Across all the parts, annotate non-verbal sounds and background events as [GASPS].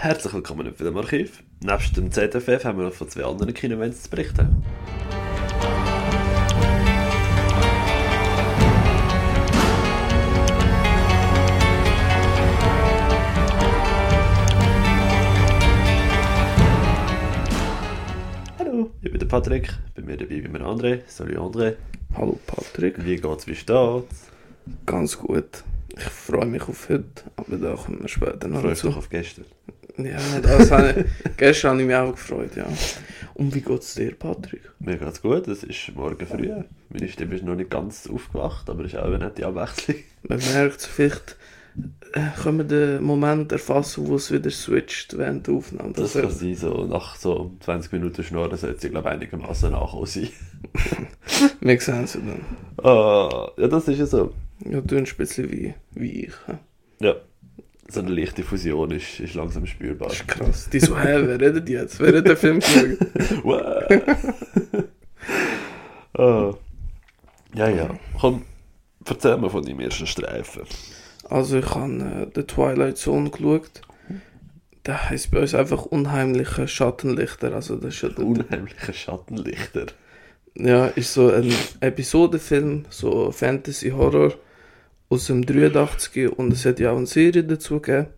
Herzlich willkommen im Filmarchiv. Nebst dem ZFF haben wir noch von zwei anderen Kinoevents zu berichten. Hallo, ich bin der Patrick, bei mir dabei wie mir André. Salut André. Hallo Patrick, Wie geht's, wie steht's? ganz gut. Ich freue mich auf heute, aber da kommen wir später noch Freust dazu. dich auf gestern? Ja, das habe ich, gestern habe ich mich auch gefreut, ja. Und wie geht's dir, Patrick? Mir geht's gut, es ist morgen früh. Meine Stimme ist noch nicht ganz aufgewacht, aber es ist auch eine nette Abwechslung. Man merkt vielleicht, äh, können wir den Moment erfassen, wo es wieder switcht während der Aufnahme. Das Das kann sein, so nach so 20 Minuten Schnurren sollte sie, glaube ich, einigermaßen nachkommen sein. [LAUGHS] wir sehen es dann. Ah, ja, das ist ja so. Ja, du ein bisschen wie, wie ich. Ja, so eine leichte Fusion ist, ist langsam spürbar. Das ist krass. Die so, hä, wer redet jetzt? Wer hat den Film geschaut? [LAUGHS] Wow. [LAUGHS] ah. Ja, ja. Komm, erzähl mir von deinem ersten Streifen. Also ich habe äh, The Twilight Zone geschaut. Der heisst bei uns einfach unheimliche Schattenlichter. Also das ist ja der, Unheimliche Schattenlichter. Ja, ist so ein Episodenfilm, so Fantasy-Horror aus dem 83 und es hat ja auch eine Serie dazu gegeben.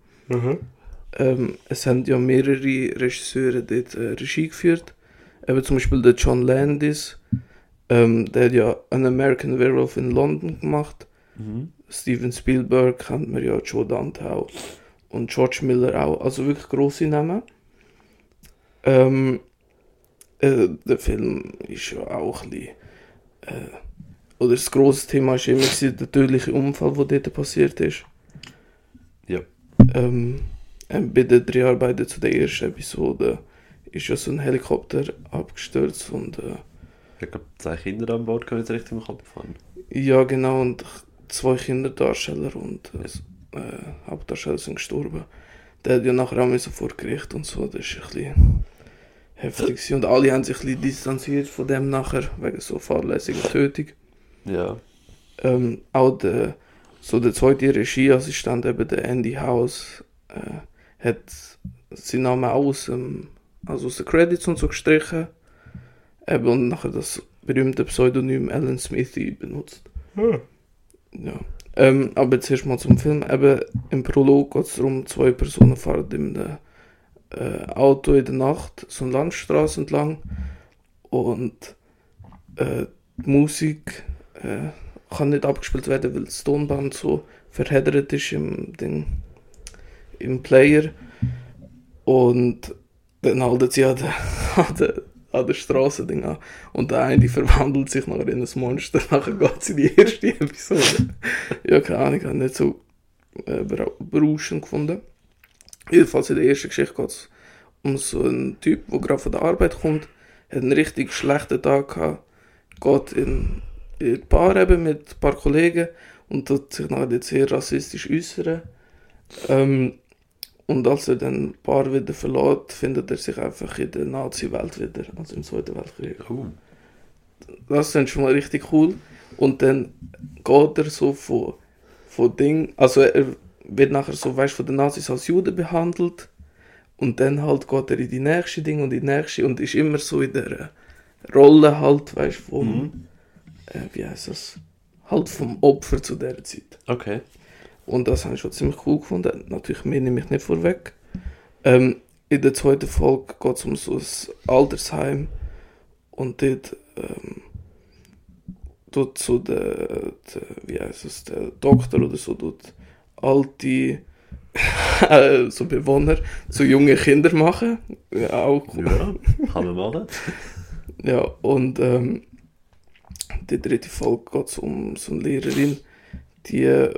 Ähm, es haben ja mehrere Regisseure dort äh, Regie geführt. Eben zum Beispiel der John Landis, ähm, der hat ja An American Werewolf in London gemacht. Mhm. Steven Spielberg kennt man ja, Joe Dante auch. Und George Miller auch. Also wirklich grosse Namen. Ähm, äh, der Film ist ja auch ein bisschen. Äh, oder das grosse Thema ist immer der tödliche Unfall, der dort passiert ist. Ja. Ähm, äh, bei den Dreharbeiten zu der ersten Episode ist ja so ein Helikopter abgestürzt und. Äh, Ich glaube, zwei Kinder an Bord können jetzt richtig im Kopf fahren. Ja, genau, und zwei Kinderdarsteller und äh, äh, Hauptdarsteller sind gestorben. Der hat ja nachher auch müssen vor Gericht und so, das ist ein bisschen heftig. Und alle haben sich ein bisschen distanziert von dem nachher, wegen so fahrlässiger Tötung. Ja. Ähm, auch der, so der zweite Regieassistent, eben der Andy House, äh, hat seinen Namen auch aus, dem, also aus den Credits und so gestrichen. Eben, und nachher das berühmte Pseudonym Alan Smithy benutzt. Ja. Ähm, aber zuerst mal zum Film. Eben, im Prolog geht es darum, zwei Personen fahren in einem äh, Auto in der Nacht so eine Landstraße entlang und äh, die Musik äh, kann nicht abgespielt werden, weil das Tonband so verheddert ist im Ding, im Player und dann halten sie an der, [LAUGHS] an der, an der Straße an und der eine verwandelt sich nachher in ein Monster, [LAUGHS] nachher geht sie in die erste Episode. ja, keine Ahnung, ich habe nicht so äh, berau- berauschend gefunden. Jedenfalls in der ersten Geschichte geht es um so einen Typ, der gerade von der Arbeit kommt, hat einen richtig schlechten Tag gehabt, geht in, in die Bar eben mit ein paar Kollegen und tut sich nachher jetzt sehr rassistisch äußern. Ähm, und als er dann die Bar wieder verlässt, findet er sich einfach in der Nazi-Welt wieder, also im Zweiten Weltkrieg. Oh. Das ist schon mal richtig cool. Und dann geht er so von, von Ding, also er wird nachher so, weißt von den Nazis als Jude behandelt. Und dann halt geht er in die nächste Ding und in die nächste und ist immer so in der Rolle halt, weißt vom, Mhm. Äh, wie heißt das? Halt vom Opfer zu der Zeit. Okay. Und das habe ich schon ziemlich cool gefunden. Natürlich mehr nehme ich nicht vorweg. Ähm, in der zweiten Folge geht es um so ein Altersheim. Und dort ähm, tut so der, der, wie heißt es, der Doktor oder so, tut alte [LAUGHS] so Bewohner so junge Kinder machen. Ja, auch cool. Ja, kann man machen. Ja, und ähm, die dritte Folge geht es um so eine Lehrerin, die äh,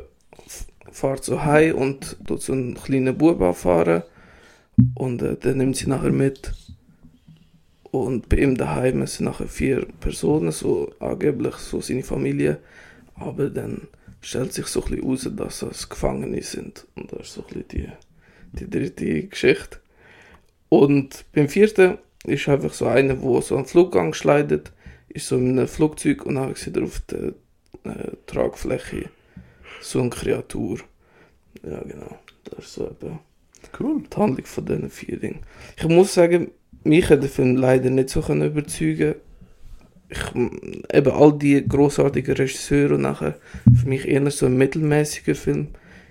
fährt so heim und tut so einen kleinen Bub anfahren und äh, dann nimmt sie nachher mit. Und bei ihm daheim sind nachher vier Personen, so angeblich so seine Familie, aber dann stellt sich so ein bisschen raus, dass das Gefangene sind. Und das ist so ein bisschen die, die dritte Geschichte. Und beim vierten ist einfach so einer, der so einen Fluggang schleidet, ist so in einem Flugzeug und dann sieht er auf der äh, Tragfläche so eine Kreatur. Ja, genau. Das ist so eben Cool. die Handlung von diesen vier Dingen. Ich muss sagen, mich hat der Film leider nicht so können überzeugen. Ich, eben all die großartigen Regisseure und nachher für mich eher so ein mittelmäßiger Film.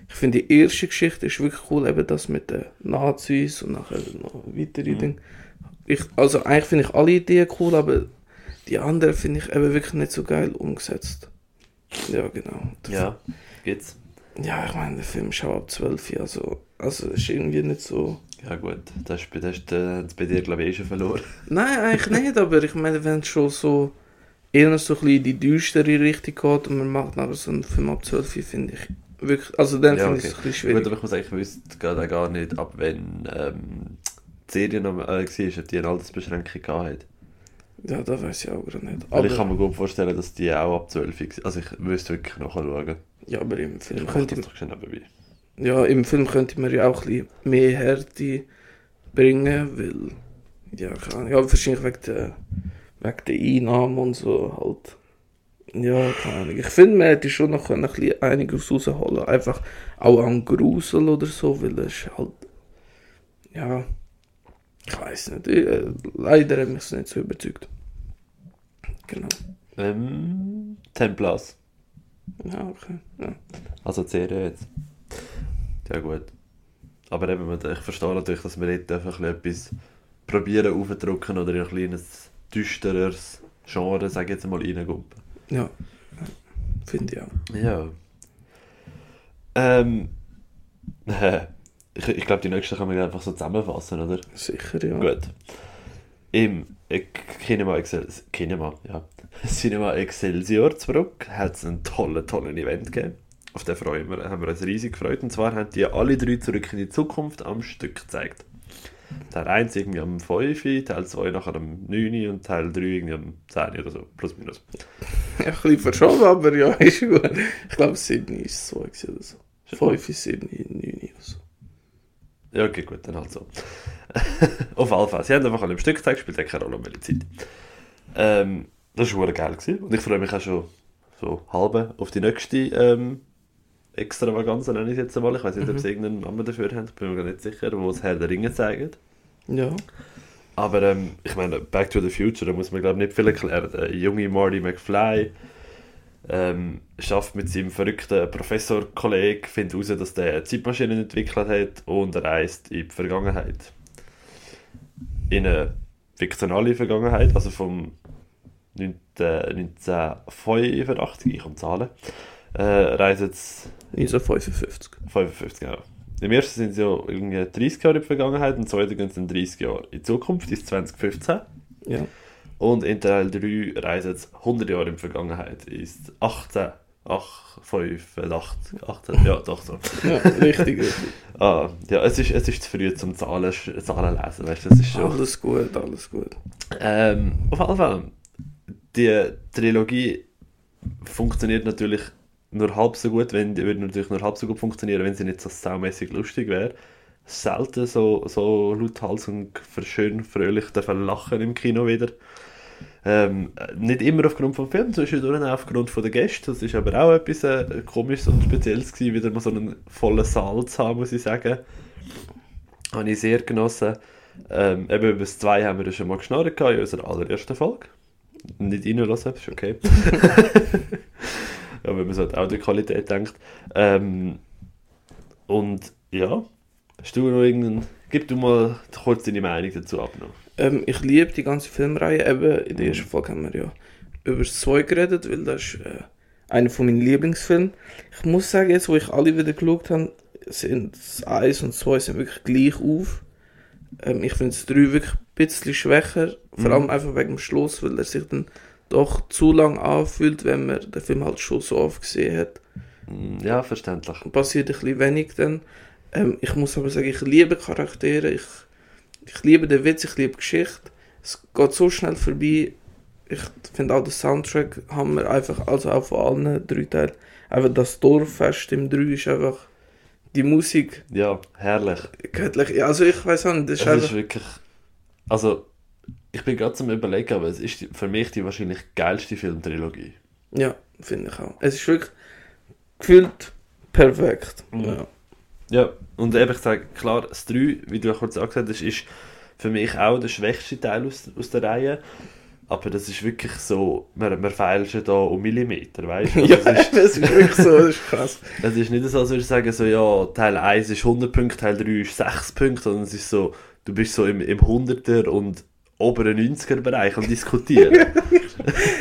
Ich finde die erste Geschichte ist wirklich cool, eben das mit den Nazis und nachher noch weitere Mhm. Dinge. Ich, also eigentlich finde ich alle Ideen cool, aber die anderen finde ich eben wirklich nicht so geil umgesetzt. Ja, genau. Der Ja, geht's. ja, ich meine, der Film ist auch ab 12, also, also ist irgendwie nicht so... Ja gut, das ist, das ist, äh, das bei dir glaube ich eh schon verloren. [LAUGHS] Nein, eigentlich nicht, aber ich meine, wenn es schon so eher so ein bisschen in die düstere Richtung geht und man macht nachher so einen Film ab 12, finde ich wirklich, also dann Ja, finde ich okay. es ein bisschen Gut, schwierig. aber ich muss sagen, ich wüsste gerade gar nicht, ab wenn ähm, die Serie noch äh, war, ob die eine Altersbeschränkung gehabt hat. Ja, da weiß ich auch gerade nicht. Weil Aber, ich kann mir gut vorstellen, dass die auch ab 12 war. Also ich müsste wirklich nachschauen. ja, aber im Film Ich könnte das doch schnell nebenbei. ja, im Film könnte man ja auch ein bisschen mehr Härte bringen, weil, ja, keine Ahnung, ja, wahrscheinlich wegen der, wegen der Einnahmen und so halt. Ja, keine Ahnung. Ich finde, man hätte schon noch ein bisschen einiges rausholen Einfach auch an Grusel oder so, weil es halt, ja, ich weiß nicht. Äh, Leider hat mich es nicht so überzeugt. Genau. Ähm, 10 Plus. Ja, okay. Ja. Also die Serie jetzt. Ja gut. Aber eben, ich verstehe natürlich, dass wir dort einfach etwas probieren aufzudrücken oder in ein kleines, düsteres Genre, sage ich jetzt mal, reingumpen. ja. ja. Finde ich auch. Ja. Ähm. [LAUGHS] Ich, ich glaube, die nächste kann man einfach so zusammenfassen, oder? Sicher, ja. Gut. Im äh, Cinema, Excel Cinema, ja. [LAUGHS] Cinema Excelsior zurück hat es einen tollen, tollen Event gegeben. Auf den freuen wir, haben wir uns riesig gefreut. Und zwar haben die alle drei zurück in die Zukunft am Stück gezeigt. Teil 1 irgendwie am 5, Teil 2 nachher am 9 und Teil 3 irgendwie am 10 oder so, plus minus. Ja, ein bisschen verschoben, aber ja, [LAUGHS] ist gut. Ich glaube, Sydney ist so gewesen oder so. Fünf ist Sydney, neun oder so. Ja, okay, gut, dann halt so. [LAUGHS] Auf alle Fälle. Sie haben einfach alle im Stück gezeigt, spielt ja keine Rolle um welche Zeit. Ähm, das war geil gewesen. und ich freue mich auch schon so halbe auf die nächste ähm, Extravaganza, nenne ich es jetzt einmal. Ich weiß nicht, ob Mhm. sie irgendeinen Namen dafür haben, ich bin mir gar nicht sicher, wo es Herr der Ringe zeigt. Ja. Aber ähm, ich meine, Back to the Future, da muss man glaube ich nicht viel erklären. Der junge Marty McFly ähm, schafft mit seinem verrückten Professorkollegen, findet heraus, dass der Zeitmaschinen entwickelt hat und reist in die Vergangenheit. In eine fiktionale Vergangenheit, also vom 19, 1985, ich komme Zahlen, äh, reist jetzt 1955. 55 Jahre. Im ersten sind sie ja irgendwie 30 Jahre in die Vergangenheit, im zweiten gehen sie dann 30 Jahre in die Zukunft, ins 2015. Ja. Und in Teil 3 reisen sie 100 Jahre in die Vergangenheit, ins 18, 8, 5, 8, 18, ja, doch so. Ja, richtig, richtig. [LAUGHS] Ah, ja, es ist, es ist zu früh zum Zahlen, Zahlen lesen, weißt du, das ist schon... Alles gut, alles gut. Ähm, auf alle Fälle, die Trilogie funktioniert natürlich nur halb so gut, wenn die würde natürlich nur halb so gut funktionieren, wenn sie nicht so saumässig lustig wäre. Selten so, so lauthals und schön fröhlich dürfen lachen im Kino wieder. Ähm, nicht immer aufgrund vom Film, zwischendurch auch aufgrund von der Gäste. Das ist aber auch etwas äh, komisches und spezielles gewesen, wieder mal so einen vollen Saal zu haben, muss ich sagen. Habe ich sehr genossen. Ähm, eben über das 2 haben wir ja schon mal geschnarrt in unserer allerersten Folge. Nicht reinlassen, ist okay. [LAUGHS] ja, wenn man so an die Audioqualität denkt. Ähm, und ja, hast du noch irgendeinen... Gib du mal kurz deine Meinung dazu ab noch. Ähm, ich liebe die ganze Filmreihe. Eben, in der ersten Folge haben wir ja über das Zeug geredet, weil das ist äh, einer von meinen Lieblingsfilmen. Ich muss sagen, jetzt wo ich alle wieder geschaut habe, sind das 1 und 2 sind wirklich gleich auf. Ähm, ich finde das 3 wirklich ein bisschen schwächer, vor Mhm. allem einfach wegen dem Schluss, weil er sich dann doch zu lang anfühlt, wenn man den Film halt schon so oft gesehen hat. Mm, Ja, verständlich. passiert ein bisschen wenig dann. Ähm, ich muss aber sagen, ich liebe Charaktere, ich, ich liebe den Witz, ich liebe Geschichte. Es geht so schnell vorbei. Ich finde auch den Soundtrack haben wir einfach, also auch von allen drei Teilen. Einfach das Dorffest im 3 ist einfach die Musik Ja, herrlich. göttlich. Also ich weiß auch nicht, das ist Es ist wirklich. Also, ich bin gerade zum Überlegen, aber es ist für mich die wahrscheinlich geilste Filmtrilogie. ja, finde ich auch. Es ist wirklich gefühlt perfekt. Mhm. Ja. Ja, und eben, ich sage, klar, das 3, wie du auch kurz gesagt hast, ist für mich auch der schwächste Teil aus, aus der Reihe. Aber das ist wirklich so, man, man feilscht da um Millimeter, weißt du? [LAUGHS] ja, Also es ist, [LAUGHS] das ist wirklich so, das ist krass. es ist nicht so, als würde ich sagen, so, ja, Teil 1 ist 100 Punkte, Teil 3 ist 6 Punkte, sondern es ist so, du bist so im, im 100er und oberen 90er Bereich am Diskutieren. [LAUGHS]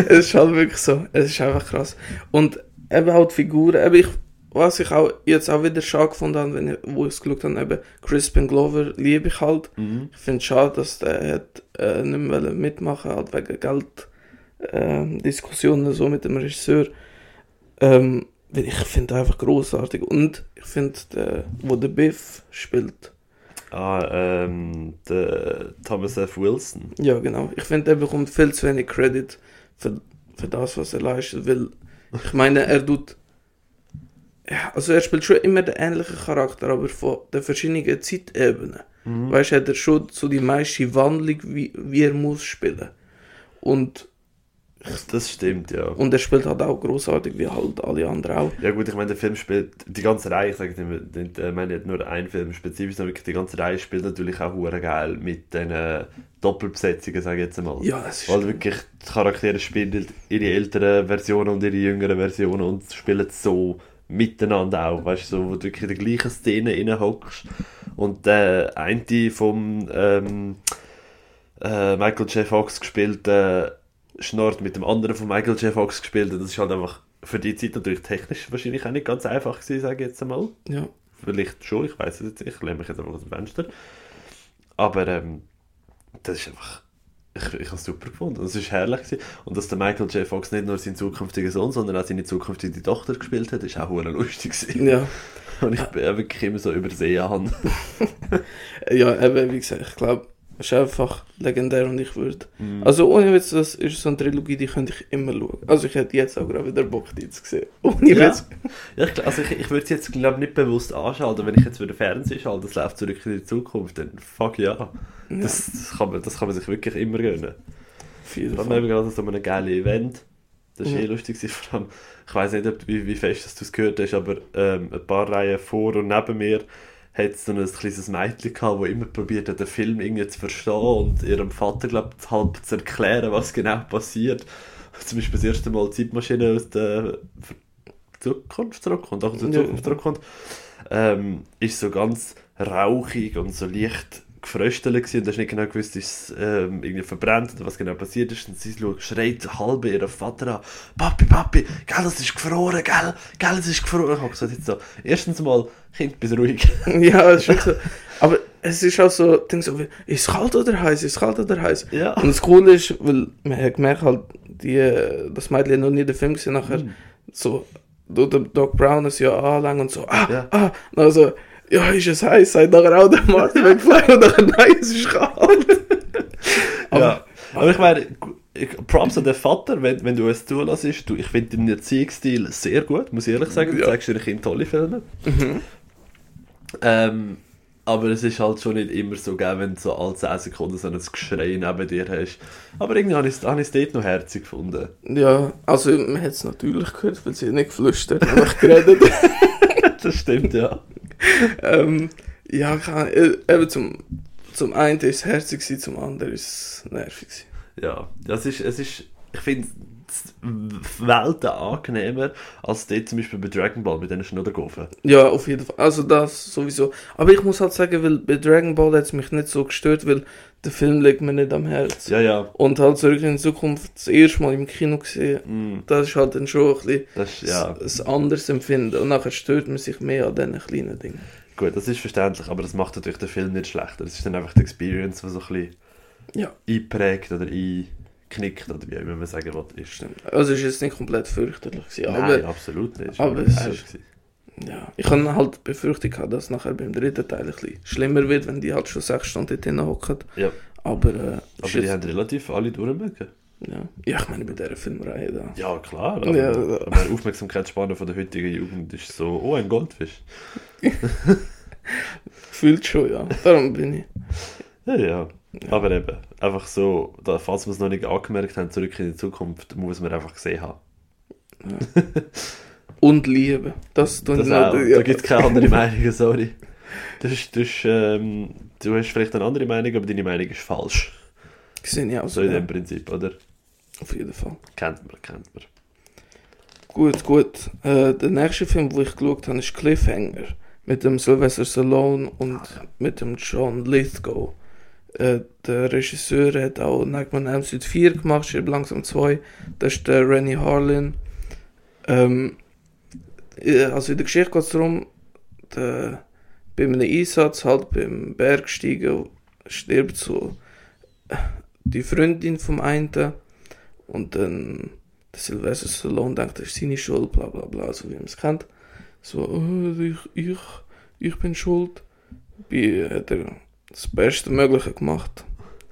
es ist halt wirklich so. Es ist einfach krass. Und eben auch die Figuren. Eben ich, was ich auch jetzt auch wieder schade gefunden habe, wenn ich, wo ich es geschaut habe, eben Crispin Glover liebe ich halt. mhm. Ich finde es schade, dass der hat, äh, nicht mehr mitmachen halt wegen Geld ähm, Diskussionen so mit dem Regisseur. Ähm, ich finde einfach großartig und ich finde, wo der Biff spielt, Ah, ähm, der Thomas F. Wilson. Ja, genau. Ich finde, er bekommt viel zu wenig Credit für, für das, was er leistet, weil ich meine, er tut. Ja, also er spielt schon immer den ähnlichen Charakter, aber von den verschiedenen Zeitebenen. Mhm. Weißt du, hat er schon so die meiste Wandlung, wie, wie er muss spielen. Und, Das stimmt, ja. und er spielt halt auch großartig, wie halt alle anderen auch. Ja gut, ich meine, der Film spielt, die ganze Reihe, ich sage nicht, ich meine nicht nur ein Film spezifisch, sondern wirklich die ganze Reihe spielt natürlich auch hure geil mit den äh, Doppelbesetzungen, sage ich jetzt einmal. Ja, es ist. Weil wirklich die Charaktere spielen ihre älteren Versionen und ihre jüngeren Versionen und spielen so miteinander auch, weißt du, so, wo du wirklich in der gleichen Szene reinhockst und der eine vom ähm, äh, Michael J. Fox gespielt, äh, schnurrt mit dem anderen von Michael J. Fox gespielt und das ist halt einfach für die Zeit natürlich technisch wahrscheinlich auch nicht ganz einfach gewesen, sage ich jetzt einmal. Ja. Vielleicht schon, ich weiß es jetzt nicht, ich lehne mich jetzt einfach aus dem Fenster. Aber ähm, das ist einfach, ich, ich habe es super gefunden. Und es ist herrlich gewesen. Und dass der Michael J. Fox nicht nur seinen zukünftigen Sohn, sondern auch seine zukünftige Tochter gespielt hat, ist auch hure lustig gewesen. Ja. [LAUGHS] Und ich bin wirklich immer so übersehen habe. [LAUGHS] Ja, eben, wie gesagt, ich glaube, es ist einfach legendär und ich würde. Mhm. Also, ohne Witz, das ist so eine Trilogie, die könnte ich immer schauen. Also, ich hätte jetzt auch gerade wieder Bock, die zu sehen. [LAUGHS] Ohne Ja. Witz. Ja, ich, also ich, ich würde es jetzt glaub, nicht bewusst anschalten, wenn ich jetzt wieder Fernsehen schalte, das läuft zurück in die Zukunft, dann fuck ja. Das, das, kann man, das kann man sich wirklich immer gönnen. Jeden Vor Fall. allem gerade so einem geilen Event. Das war Mhm. eh lustig. Vor allem, ich weiß nicht, ob, wie, wie fest dass du es gehört hast, aber ähm, ein paar Reihen vor und neben mir hat so ein kleines Mädchen gehabt, das immer probiert hat, den Film irgendwie zu verstehen und ihrem Vater, glaube ich, halb zu erklären, was genau passiert. Zum Beispiel das erste Mal die Zeitmaschine aus der Zukunft zurückkommt, auch aus der. Zukunft zurückkommt, ähm, ist so ganz rauchig und so leicht gefröstelt gewesen und hast nicht genau gewusst, ist es ähm, irgendwie verbrannt oder was genau passiert ist und sie schaut, schreit halb ihren Vater an, Papi, Papi, gell, es ist gefroren, gell, gell, es ist gefroren. Ich habe gesagt, jetzt so, erstens mal, Kind, bist ruhig. [LAUGHS] Ja, ist wirklich so. Aber es ist auch so, denk so, ist es kalt oder heiß? Ist es kalt oder heiß? ja. Und das Coole ist, weil man hat gemerkt, halt, die, das Mädchen hat noch nie den Film gesehen, nachher Mhm. so, der Doc Brown ist ja anlang und so, ah, Ja. ah, also, ja, ist es heiß? Sagt nachher auch der Martin McFly und nachher, nein, es ist kalt. ja. Aber ich meine, ich- Props an den Vater, wenn, wenn du es zulässt, du, ich finde den Erziehungsstil sehr gut, muss ich ehrlich sagen. Du Ja. zeigst deinen Kind tolle Filme. Mhm. Ähm, aber es ist halt schon nicht immer so geil, wenn du so alle 10 Sekunden so ein Geschrei neben dir hast. Aber irgendwie habe ich es habe ich es dort noch herzig gefunden. Ja, also man hat es natürlich gehört, weil sie nicht geflüstert, einfach geredet. [LAUGHS] das stimmt, ja. [LAUGHS] ähm, ja, äh, eben zum, zum einen ist es herzig, zum anderen ist es nervig. Ja, das ist, es ist, ich finde Welten angenehmer als dort zum Beispiel bei Dragon Ball mit diesen Schnuddergaufen. Ja, auf jeden Fall. Also das sowieso. Aber ich muss halt sagen, weil bei Dragon Ball hat es mich nicht so gestört, weil der Film liegt mir nicht am Herz. Ja, ja. Und halt zurück in Zukunft das erste Mal im Kino gesehen, Mm, das ist halt dann schon ein bisschen das ja. ein anderes Empfinden. Und nachher stört man sich mehr an diesen kleinen Dingen. Gut, das ist verständlich, aber das macht natürlich den Film nicht schlechter. Das ist dann einfach die Experience, die so ein bisschen Ja. einprägt oder einknickt oder wie immer man sagen will. Ist. Also es ist jetzt nicht komplett fürchterlich gewesen, Nein, aber absolut nicht. aber es ist- ja, ich habe halt Befürchtung gehabt, dass nachher beim dritten Teil ein bisschen schlimmer wird, wenn die halt schon sechs Stunden dort hocken. Ja. Aber, äh, Aber die jetzt- haben relativ alle durchmögen. ja. ja, ich meine bei dieser Filmreihe da. Ja, klar. Aber, Ja. aber die Aufmerksamkeitsspanne von der heutigen Jugend ist so, oh, ein Goldfisch. [LAUGHS] Gefühlt schon, ja. Darum bin ich. Ja, ja. Aber eben, einfach so, da, falls wir es noch nicht angemerkt haben, zurück in die Zukunft, muss man einfach gesehen haben. Und Liebe. Das Das noch- auch. Da gibt es keine andere Meinung, sorry. Das ist, das ist, ähm, du hast vielleicht eine andere Meinung, aber deine Meinung ist falsch. Sehe ich auch So so. in Ja, dem Prinzip, oder? auf jeden Fall. Kennt man, kennt man. Gut, gut. Äh, der nächste Film, den ich geschaut habe, ist Cliffhanger. Mit dem Sylvester Stallone und mit dem John Lithgow. Äh, der Regisseur hat auch Nightmare on Elm Street 4 gemacht, stirbt langsam 2. Das ist der Rennie Harlin. Ähm, äh, also in der Geschichte geht es darum, der, bei einem Einsatz, halt beim Bergsteigen, stirbt so äh, die Freundin vom einen und dann der Sylvester Stallone denkt, das ist seine Schuld, bla bla bla, so wie man es kennt. So, äh, ich, ich, ich bin schuld. Wie hat er das Beste Mögliche gemacht.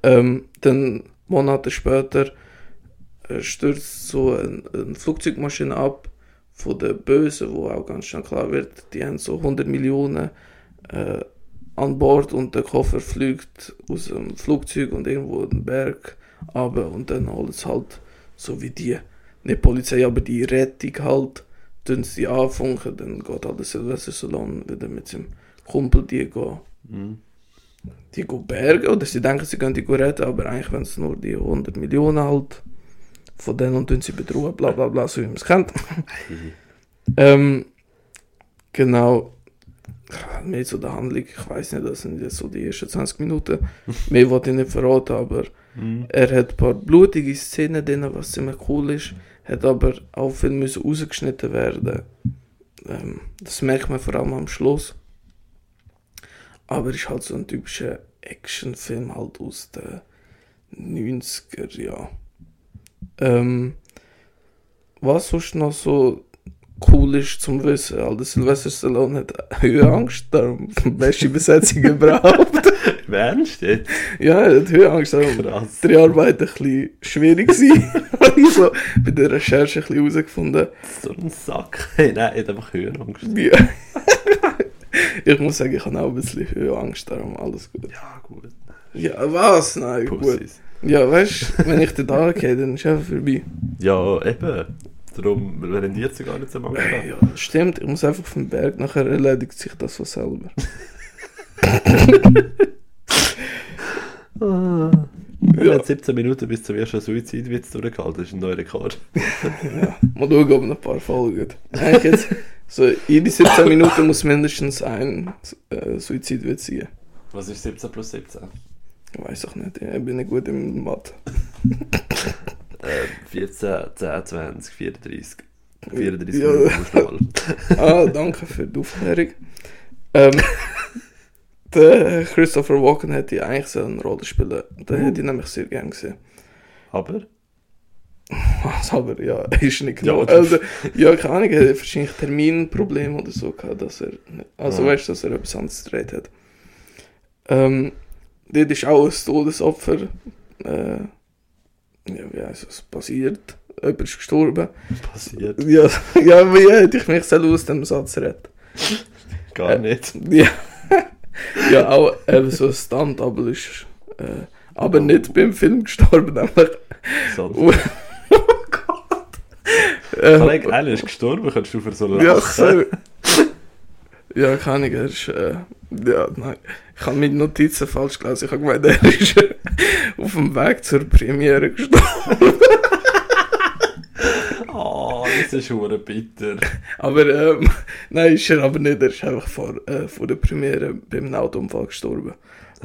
Ähm, dann Monate später äh, stürzt so ein, eine Flugzeugmaschine ab von den Bösen, wo auch ganz schnell klar wird, die haben so 100 Millionen äh, an Bord und der Koffer fliegt aus dem Flugzeug und irgendwo den Berg aber und dann alles halt so wie die, nicht Polizei, aber die Rettung halt, tun sie anfunken, dann geht halt der Sylvester Stallone wieder mit seinem Kumpel die gehen, Mhm. Die bergen, oder sie denken, sie können die retten, aber eigentlich wenn es nur die 100 Millionen halt von denen und tun sie bedrohen, bla bla bla, so wie man es kennt. [LAUGHS] Ähm, genau. Mehr zu der Handlung, ich weiß nicht, das sind jetzt so die ersten 20 Minuten. [LAUGHS] Mehr wollte ich nicht verraten, aber Mhm. er hat ein paar blutige Szenen drin, was ziemlich cool ist. Hat aber auch viel müssen rausgeschnitten werden. Ähm, das merkt man vor allem am Schluss. Aber ist halt so ein typischer Actionfilm halt aus den 90er Jahren. Ähm, was sonst noch so cool ist zum Wissen, Alter, Sylvester Stallone hat Höhenangst, darum [LAUGHS] beste Besetzung überhaupt. [LAUGHS] Ernst jetzt? ja, er hat Höhenangst, darum Krass. die Arbeit ein bisschen schwierig. [LAUGHS] Habe ich so bei der Recherche ein bisschen herausgefunden. So ein Sack. Hey, nein, er hat einfach Höhenangst. Ja. Ich muss sagen, ich habe auch ein bisschen Höhenangst, darum alles gut. Ja, gut. Ja, was? Nein, gut. Pussies. Ja, weißt du, wenn ich da da gehe, dann ist einfach vorbei. Ja, eben. Darum rendiert sie gar nicht so lange. Ja, stimmt, ich muss einfach vom Berg, nachher erledigt sich das von selber. Wir haben 17 Minuten bis zum ersten Suizidwitz durchgehalten. Das ist ein neuer Rekord. Ja, mal schauen, ob noch ein paar Folgen. Eigentlich jetzt, [LAUGHS] so jede 17 Minuten muss mindestens ein äh, Suizidwitz sein. Was ist 17 plus 17? Ich weiß auch nicht, ich bin nicht gut im Mathe. Äh, 14, 10, 20, 34. 34 Ja. Minuten. [LAUGHS] Ah, danke für die Aufklärung. Ähm, der Christopher Walken hätte eigentlich so eine Rolle spielen. Den hätte ich nämlich sehr gern gesehen. Aber? [LAUGHS] Was aber, ja, [LAUGHS] ist nicht Ja, genau. das- also, ja, keine Ahnung, er hat wahrscheinlich Terminprobleme oder so gehabt, dass er, nicht- also Ja. weißt du, dass er etwas anderes gedreht hat. Ähm, dort ist auch ein Todesopfer, äh, ja, wie heißt es, passiert. Jemand ist gestorben. Passiert. Ja, [LAUGHS] ja, wie hätte ich mich selber aus dem Satz retten? Gar Äh, nicht. Ja, ja auch eben so ein Stunt, aber ist, äh, aber nicht beim Film gestorben, nämlich. Äh, Kollege, einer ist gestorben, kannst du für so lachen? Ja, so. Ja, keine Ahnung, er ist, äh, ja, nein. Ich habe meine Notizen falsch gelesen. Ich habe gemeint, er ist äh, auf dem Weg zur Premiere gestorben. Oh, [LAUGHS] das ist hure bitter. Aber, ähm, nein, ist er aber nicht. Er ist einfach vor, äh, vor der Premiere beim Autounfall gestorben.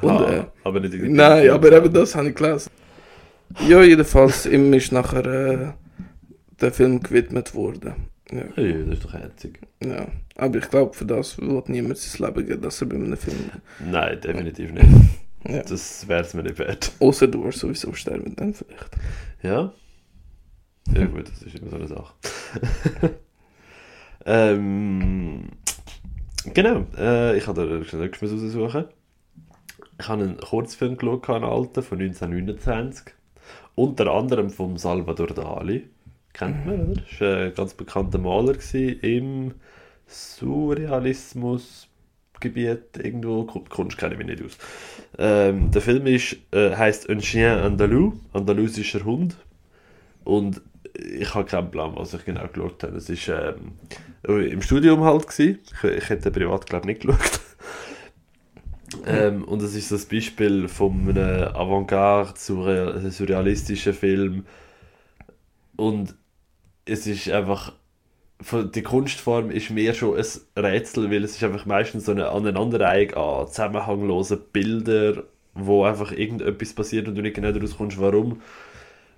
Und, ah, äh, aber nicht nein, aber eben das habe ich gelesen. Ja, jedenfalls, ihm ist nachher äh, der Film gewidmet worden. Ja, Hey, das ist doch herzig. ja. Aber ich glaube, für das wird niemand sein Leben geben, dass er bei einem Film. Nein, definitiv nicht. Ja. Das wäre es mir nicht wert. Außer du wirst sowieso sterben, dann vielleicht. Ja? Ja gut, das ist immer so eine Sache. [LAUGHS] ähm, genau, äh, ich habe da nichts mehr raussuchen. Ich habe einen Kurzfilm geschaut, einen alten, von 1929. Unter anderem von Salvador Dali. Kennt man, oder? Das war ein ganz bekannter Maler gewesen, im Surrealismus-Gebiet irgendwo. Kun- Kunst kenne ich mich nicht aus. Ähm, der Film ist, äh, heißt Un Chien Andalou, andalusischer Hund. Und ich habe keinen Plan, was ich genau geschaut habe. Es war ähm, im Studium halt. Gewesen. Ich, ich hätte privat, glaube ich, nicht geschaut. [LAUGHS] ähm, und es ist ein Beispiel von einem Avantgarde-surrealistischen Film. Und es ist einfach die Kunstform ist mehr schon ein Rätsel, weil es ist einfach meistens so eine Aneinanderreihung an zusammenhanglosen Bildern, wo einfach irgendetwas passiert und du nicht genau daraus kommst, warum.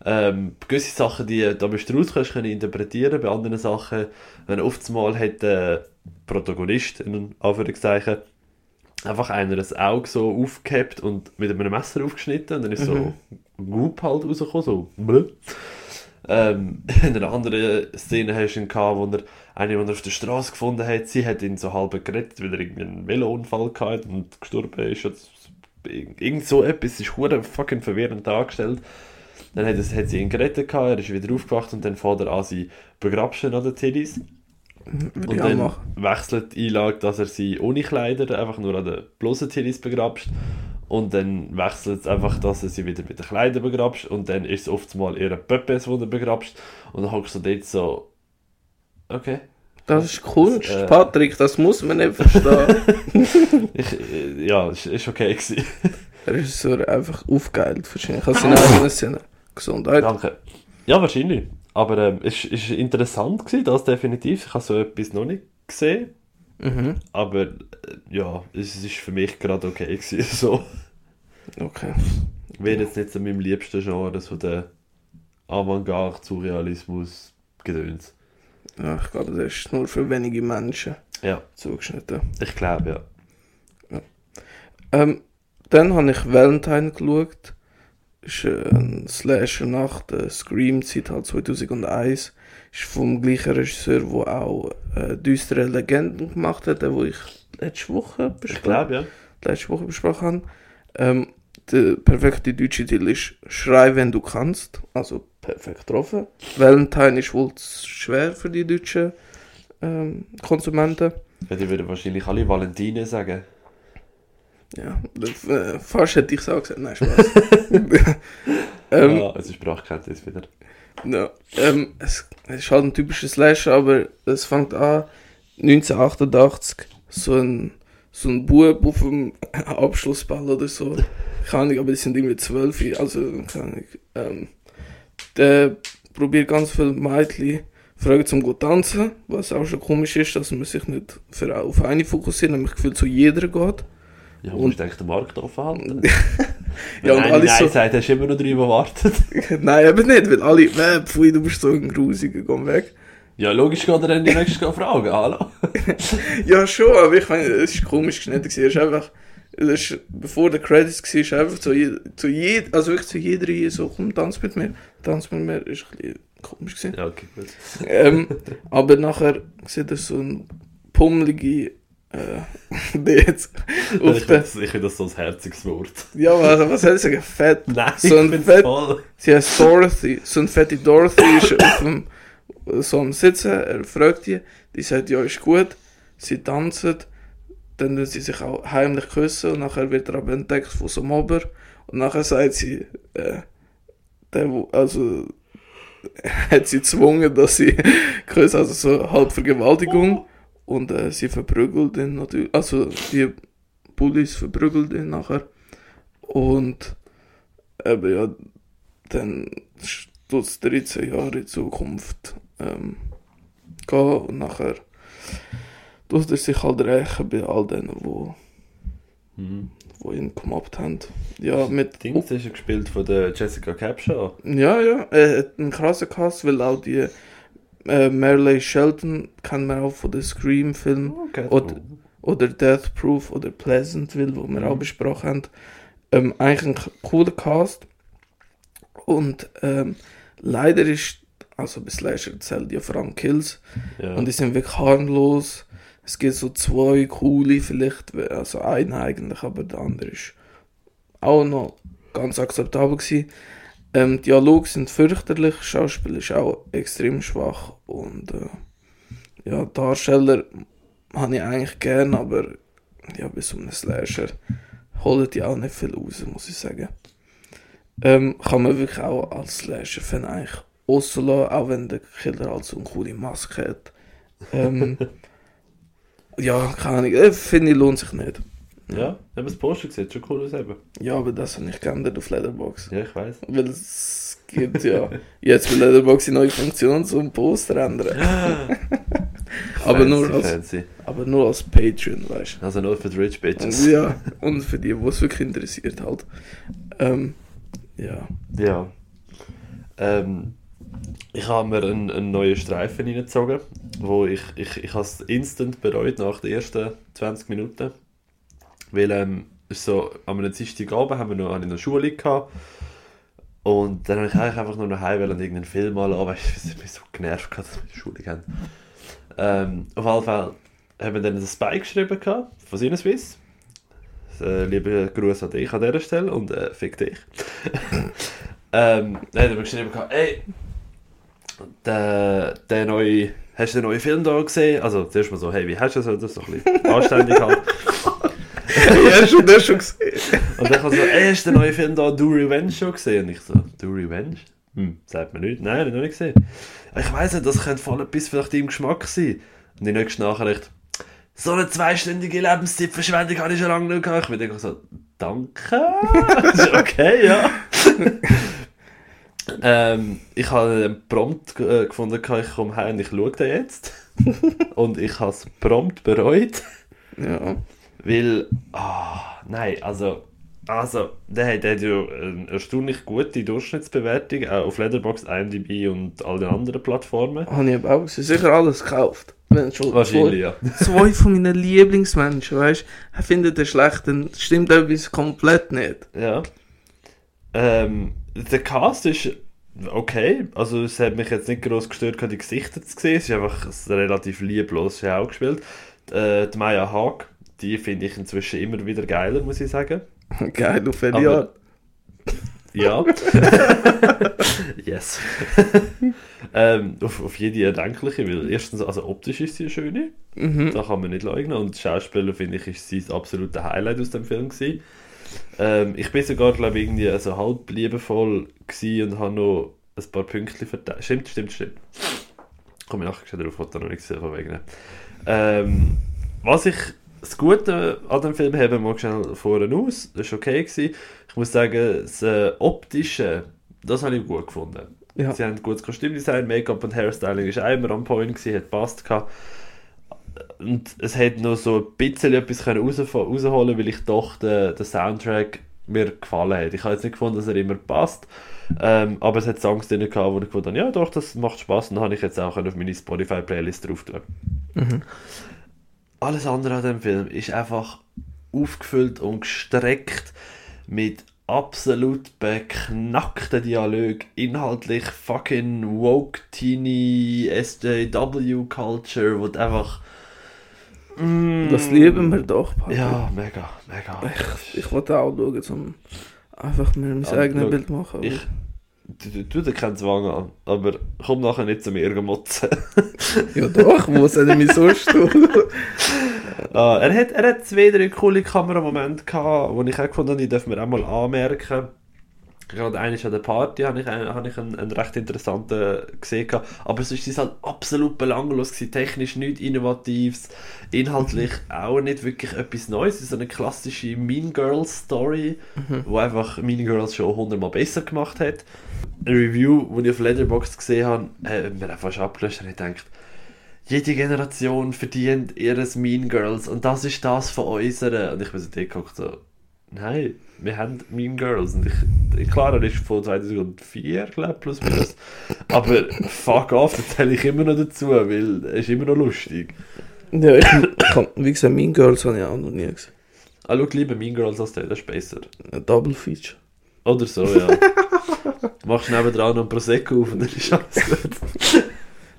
Ähm, gewisse Sachen, die da bist du raus kannst, können interpretieren, bei anderen Sachen, wenn oftmals hat der Protagonist, in Anführungszeichen, einfach einer das Auge so aufgehabt und mit einem Messer aufgeschnitten und dann ist mhm. so Goop halt rausgekommen, so blöd. Ähm, [LAUGHS] in einer anderen Szene hast du ihn gehabt, wo er eine, die er auf der Straße gefunden hat, sie hat ihn so halb gerettet, weil er irgendwie einen Velounfall hatte und gestorben ist. Irgend so etwas ist hure fucking verwirrend dargestellt. Dann hat, hat sie ihn gerettet, gehabt, er ist wieder aufgewacht und dann fährt er an sie begrabschen an den Tiddies. Würde und dann wechselt die Einlage, dass er sie ohne Kleider einfach nur an den bloßen Tiddies begrabst. Und dann wechselt es einfach, dass er sie wieder mit den Kleidern begrabst. Und dann ist es oft mal ein Pöppes, die du begrabst. Und dann hockst du dort so. Okay. Das ist Kunst, das, äh, Patrick, das muss man nicht verstehen. [LAUGHS] ich, äh, ja, es war okay. Gewesen. [LAUGHS] Regisseur einfach aufgeilt, wahrscheinlich. Aus seiner eigenen Szene. Gesundheit. Danke. Ja, wahrscheinlich. Aber ähm, es war interessant, gewesen, das definitiv. Ich habe so etwas noch nicht gesehen. Mhm. Aber äh, ja, es ist für mich gerade okay gewesen, [LAUGHS] so. Okay. Wäre jetzt nicht so meinem liebsten Genre, so der Avantgarde, Surrealismus, Gedöns. Ja, ich glaube, das ist nur für wenige Menschen ja. zugeschnitten. Ich glaube, ja. ja. Ähm, dann habe ich Valentine geschaut. Das ist ein Slasher nach der Scream-Zeit, halt 2001 ist vom gleichen Regisseur, der auch äh, «Düstere Legenden» gemacht hat, wo ich letzte Woche besprochen, ich glaube, ja. letzte Woche besprochen habe. Ähm, der perfekte deutsche Titel ist «Schrei, wenn du kannst», also perfekt getroffen. Valentine ist wohl schwer für die deutschen ähm, Konsumenten. Ja, die würden wahrscheinlich alle Valentine sagen. Ja, äh, fast hätte ich es auch gesagt. Nein, Spaß. [LAUGHS] [LAUGHS] ähm, ja, es ist Sprachkenntnis wieder. Ja, ähm, es, ist halt ein typischer Slasher, aber es fängt an 1988, so ein, so ein Bub auf dem [LAUGHS] Abschlussball oder so. Keine Ahnung, aber die sind irgendwie zwölf, also keine. Ähm, der probiert ganz viele Mädchen fragen zum gut tanzen, was auch schon komisch ist, dass man sich nicht für, auf eine fokussiert, nämlich gefühlt zu jeder geht. [LAUGHS] Ja, und musst eigentlich den Markt offen halten. ja, und alle nein so... sagt, hast du immer noch drüber wartet. [LAUGHS] nein, eben nicht, weil alle, äh, pfui, du bist so ein Grusiger, komm weg. Ja, logisch geht er dann die nächste fragen, hallo? [LAUGHS] ja, schon, aber ich meine, es war komisch geschnitten, es ist einfach, es ist, bevor der Credits war, ist einfach zu, je, zu jeder, also wirklich zu jeder so, komm, tanz mit mir, tanz mit mir, ist ein bisschen komisch gewesen. Ja, okay, gut. ähm, aber nachher sieht er so ein pummelige äh, [LAUGHS] jetzt ich finde das, find das so ein herziges Wort. Ja, was, was soll ich sagen? Fett. [LAUGHS] Nein, so ein Fett, voll. Sie heißt Dorothy. So ein fette Dorothy ist [LAUGHS] auf dem, so am Sitzen. Er fragt die. Die sagt, ja, ist gut. Sie tanzen. Dann tun sie sich auch heimlich küssen. Und nachher wird er aber entdeckt von so einem Mobber. Und nachher sagt sie, äh, der, also, hat sie gezwungen, dass sie küssen, also so halb Vergewaltigung. Oh. Und äh, sie verprügelt ihn natürlich, also die Bullies verprügelt ihn nachher. Und eben ja, dann tut es 13 Jahre in Zukunft ähm, gehen und nachher tut er sich halt rächen bei all denen, wo, mhm. wo ihn gemobbt haben. Ja, mit... Dings ist gespielt von der Jessica Capshaw. Ja, ja, er hat einen krassen Cast, weil auch die äh, Marley Shelton kann man auch von den Scream-Filmen okay. oder, oder Death Proof oder Pleasantville, wo wir mhm. auch besprochen haben. Ähm, eigentlich ein cooler Cast. Und ähm, leider ist, also bis Slasher zählt ja vor allem Kills. Ja. Und die sind wirklich harmlos. Es gibt so zwei coole, vielleicht, also einer eigentlich, aber der andere ist auch noch ganz akzeptabel gewesen. Ähm, Dialoge sind fürchterlich, Schauspiel ist auch extrem schwach und äh, ja, Darsteller habe ich eigentlich gern, aber ja, bis um einen Slasher holen die auch nicht viel raus, muss ich sagen. Ähm, kann man wirklich auch als Slasher-Fan eigentlich rauslassen, auch wenn der Killer halt so eine coole Maske hat. Ähm, [LAUGHS] ja, keine Ahnung, äh, finde ich, lohnt sich nicht. Ja, ja aber das Poster sieht schon cool aus eben. Ja, aber das habe ich geändert auf Letterbox. Ja, ich weiß. Weil es gibt ja jetzt bei Letterbox eine neue Funktion zum Poster ändern. [LAUGHS] aber, nur als, fancy. aber nur als Patreon, weißt Also nur für die Rich du. Bitches. Ja, und für die, die es wirklich interessiert halt. Ähm, ja. Ja. Ähm, ich habe mir einen, einen neuen Streifen reingezogen, wo ich, ich, ich habe es instant bereut nach den ersten 20 Minuten. Weil ähm, so, am Dienstagabend haben wir noch, noch Schule gehabt. Und dann habe ich eigentlich einfach nur Hause wollen und irgendeinen Film mal an, weißt du, ich mich so genervt gehabt, dass wir die Schule haben. Ähm, auf jeden Fall haben wir dann ein Spike geschrieben gehabt, von Sinneswiss. Äh, liebe Grüße an dich an dieser Stelle und äh, fick dich. [LAUGHS] ähm, dann haben wir geschrieben gehabt, ey, der, der neue, hast du den neuen Film da gesehen? Also zuerst mal so, hey, wie hast du das? Das so ein bisschen anständig halt. [LAUGHS] ja, schon, das schon gesehen. Und dann kommt so, ey, hast du den neuen Film da, Do Revenge schon gesehen? Und ich so, Do Revenge? Hm, sagt mir nicht. Nein, hab ich noch nicht gesehen. Ich weiss nicht, das könnte voll etwas vielleicht deinem Geschmack sein. Und die nächste Nachricht, so eine zweistündige Lebenszeitverschwendung habe ich schon lange nicht gehabt. Ich bin dann so, danke. [LAUGHS] Okay, ja. [LAUGHS] ähm, ich habe einen Prompt äh, gefunden, ich komme heim und ich schaue den jetzt. [LAUGHS] und ich habe es prompt bereut. Ja. Weil, ah, nein, also, also, der hat, der hat ja eine erstaunlich gute Durchschnittsbewertung, auch auf Letterboxd, IMDb und all den anderen Plattformen. Habe ich aber auch gesehen. sicher alles gekauft. Wenn schon Wahrscheinlich, ja. [LAUGHS] zwei, von meinen Lieblingsmenschen, weißt du, er findet den schlecht, dann stimmt etwas komplett nicht. Ja. Ähm, der Cast ist okay, also es hat mich jetzt nicht groß gestört, die Gesichter zu sehen, es ist einfach relativ lieblos auch gespielt. Äh, die Maya Haag, die finde ich inzwischen immer wieder geiler, muss ich sagen. [LAUGHS] Geil, auf jeden Aber-. Ja. [LAUGHS] yes. [LAUGHS] ähm, auf, auf jede erdenkliche, weil erstens, also optisch ist sie eine schöne, Mhm. da kann man nicht leugnen. Und Schauspieler, finde ich, ist sie das absolute Highlight aus dem Film gewesen. Ähm, ich bin sogar, glaube ich, irgendwie also halb liebevoll gewesen und habe noch ein paar Pünktchen verteilt. Stimmt, stimmt, stimmt. Komme ich nachher schon drauf, was da noch nicht gesehen von wegen. Ähm, was ich das Gute an dem Film habe, mal schnell vorne aus, das war okay. Gewesen. Ich muss sagen, das äh, Optische, das habe ich gut gefunden. Ja. Sie haben gutes Kostümdesign, Make-up und Hairstyling ist immer on point gewesen, hat passt gehabt. Und es hat noch so ein bisschen etwas können raus, rausholen, weil ich doch den, den Soundtrack mir gefallen hat. Ich habe jetzt nicht gefunden, dass er immer passt, ähm, aber es hat Songs drin gehabt, wo ich gefunden habe, ja doch, das macht Spaß und dann habe ich jetzt auch auf meine Spotify-Playlist drauf tun. Mhm. Alles andere an dem Film ist einfach aufgefüllt und gestreckt mit absolut beknackten Dialog, inhaltlich fucking woke teeny SJW Culture, wo einfach mm, Das lieben wir doch, Papa. Ja, mega, mega. Ich, ich wollte auch schauen, um einfach mir mein Aber eigenes Bild machen. Ich du, du, dir keinen Zwang an, aber komm nachher nicht zu mir motzen. [LAUGHS] Ja doch, wo soll ich mich sonst tun? Ah, er, hat, er hat zwei, drei coole Kameramomente gehabt, wo ich auch gefunden habe, die dürfen wir auch mal anmerken. Gerade einmal an der Party habe ich, einen- habe ich einen, einen recht interessanten gesehen. Aber sonst es halt absolut belanglos gewesen. Technisch nichts Innovatives, inhaltlich auch nicht wirklich etwas Neues. Es ist eine klassische Mean Girls Story, wo einfach Mean Girls schon hundertmal besser gemacht hat. Eine Review, die ich auf Letterboxd gesehen habe, hat mir fast abgelöscht und ich gedacht, jede Generation verdient ihres Mean Girls und das ist das von unseren. Und ich bin so geguckt, so, nein, wir haben Mean Girls. Und ich, klar, er ist von 2004, glaube ich, plus minus. Aber fuck off, das zähle ich immer noch dazu, weil es ist immer noch lustig. ja, ich, ich hab, wie gesagt, Mean Girls habe ich auch noch nie gesehen. Ah, schau lieber Mean Girls als der, das ist besser. Ein Double Feature. Oder so, ja. [LAUGHS] Machst nebendran noch ein Prosecco auf und dann ist alles gut.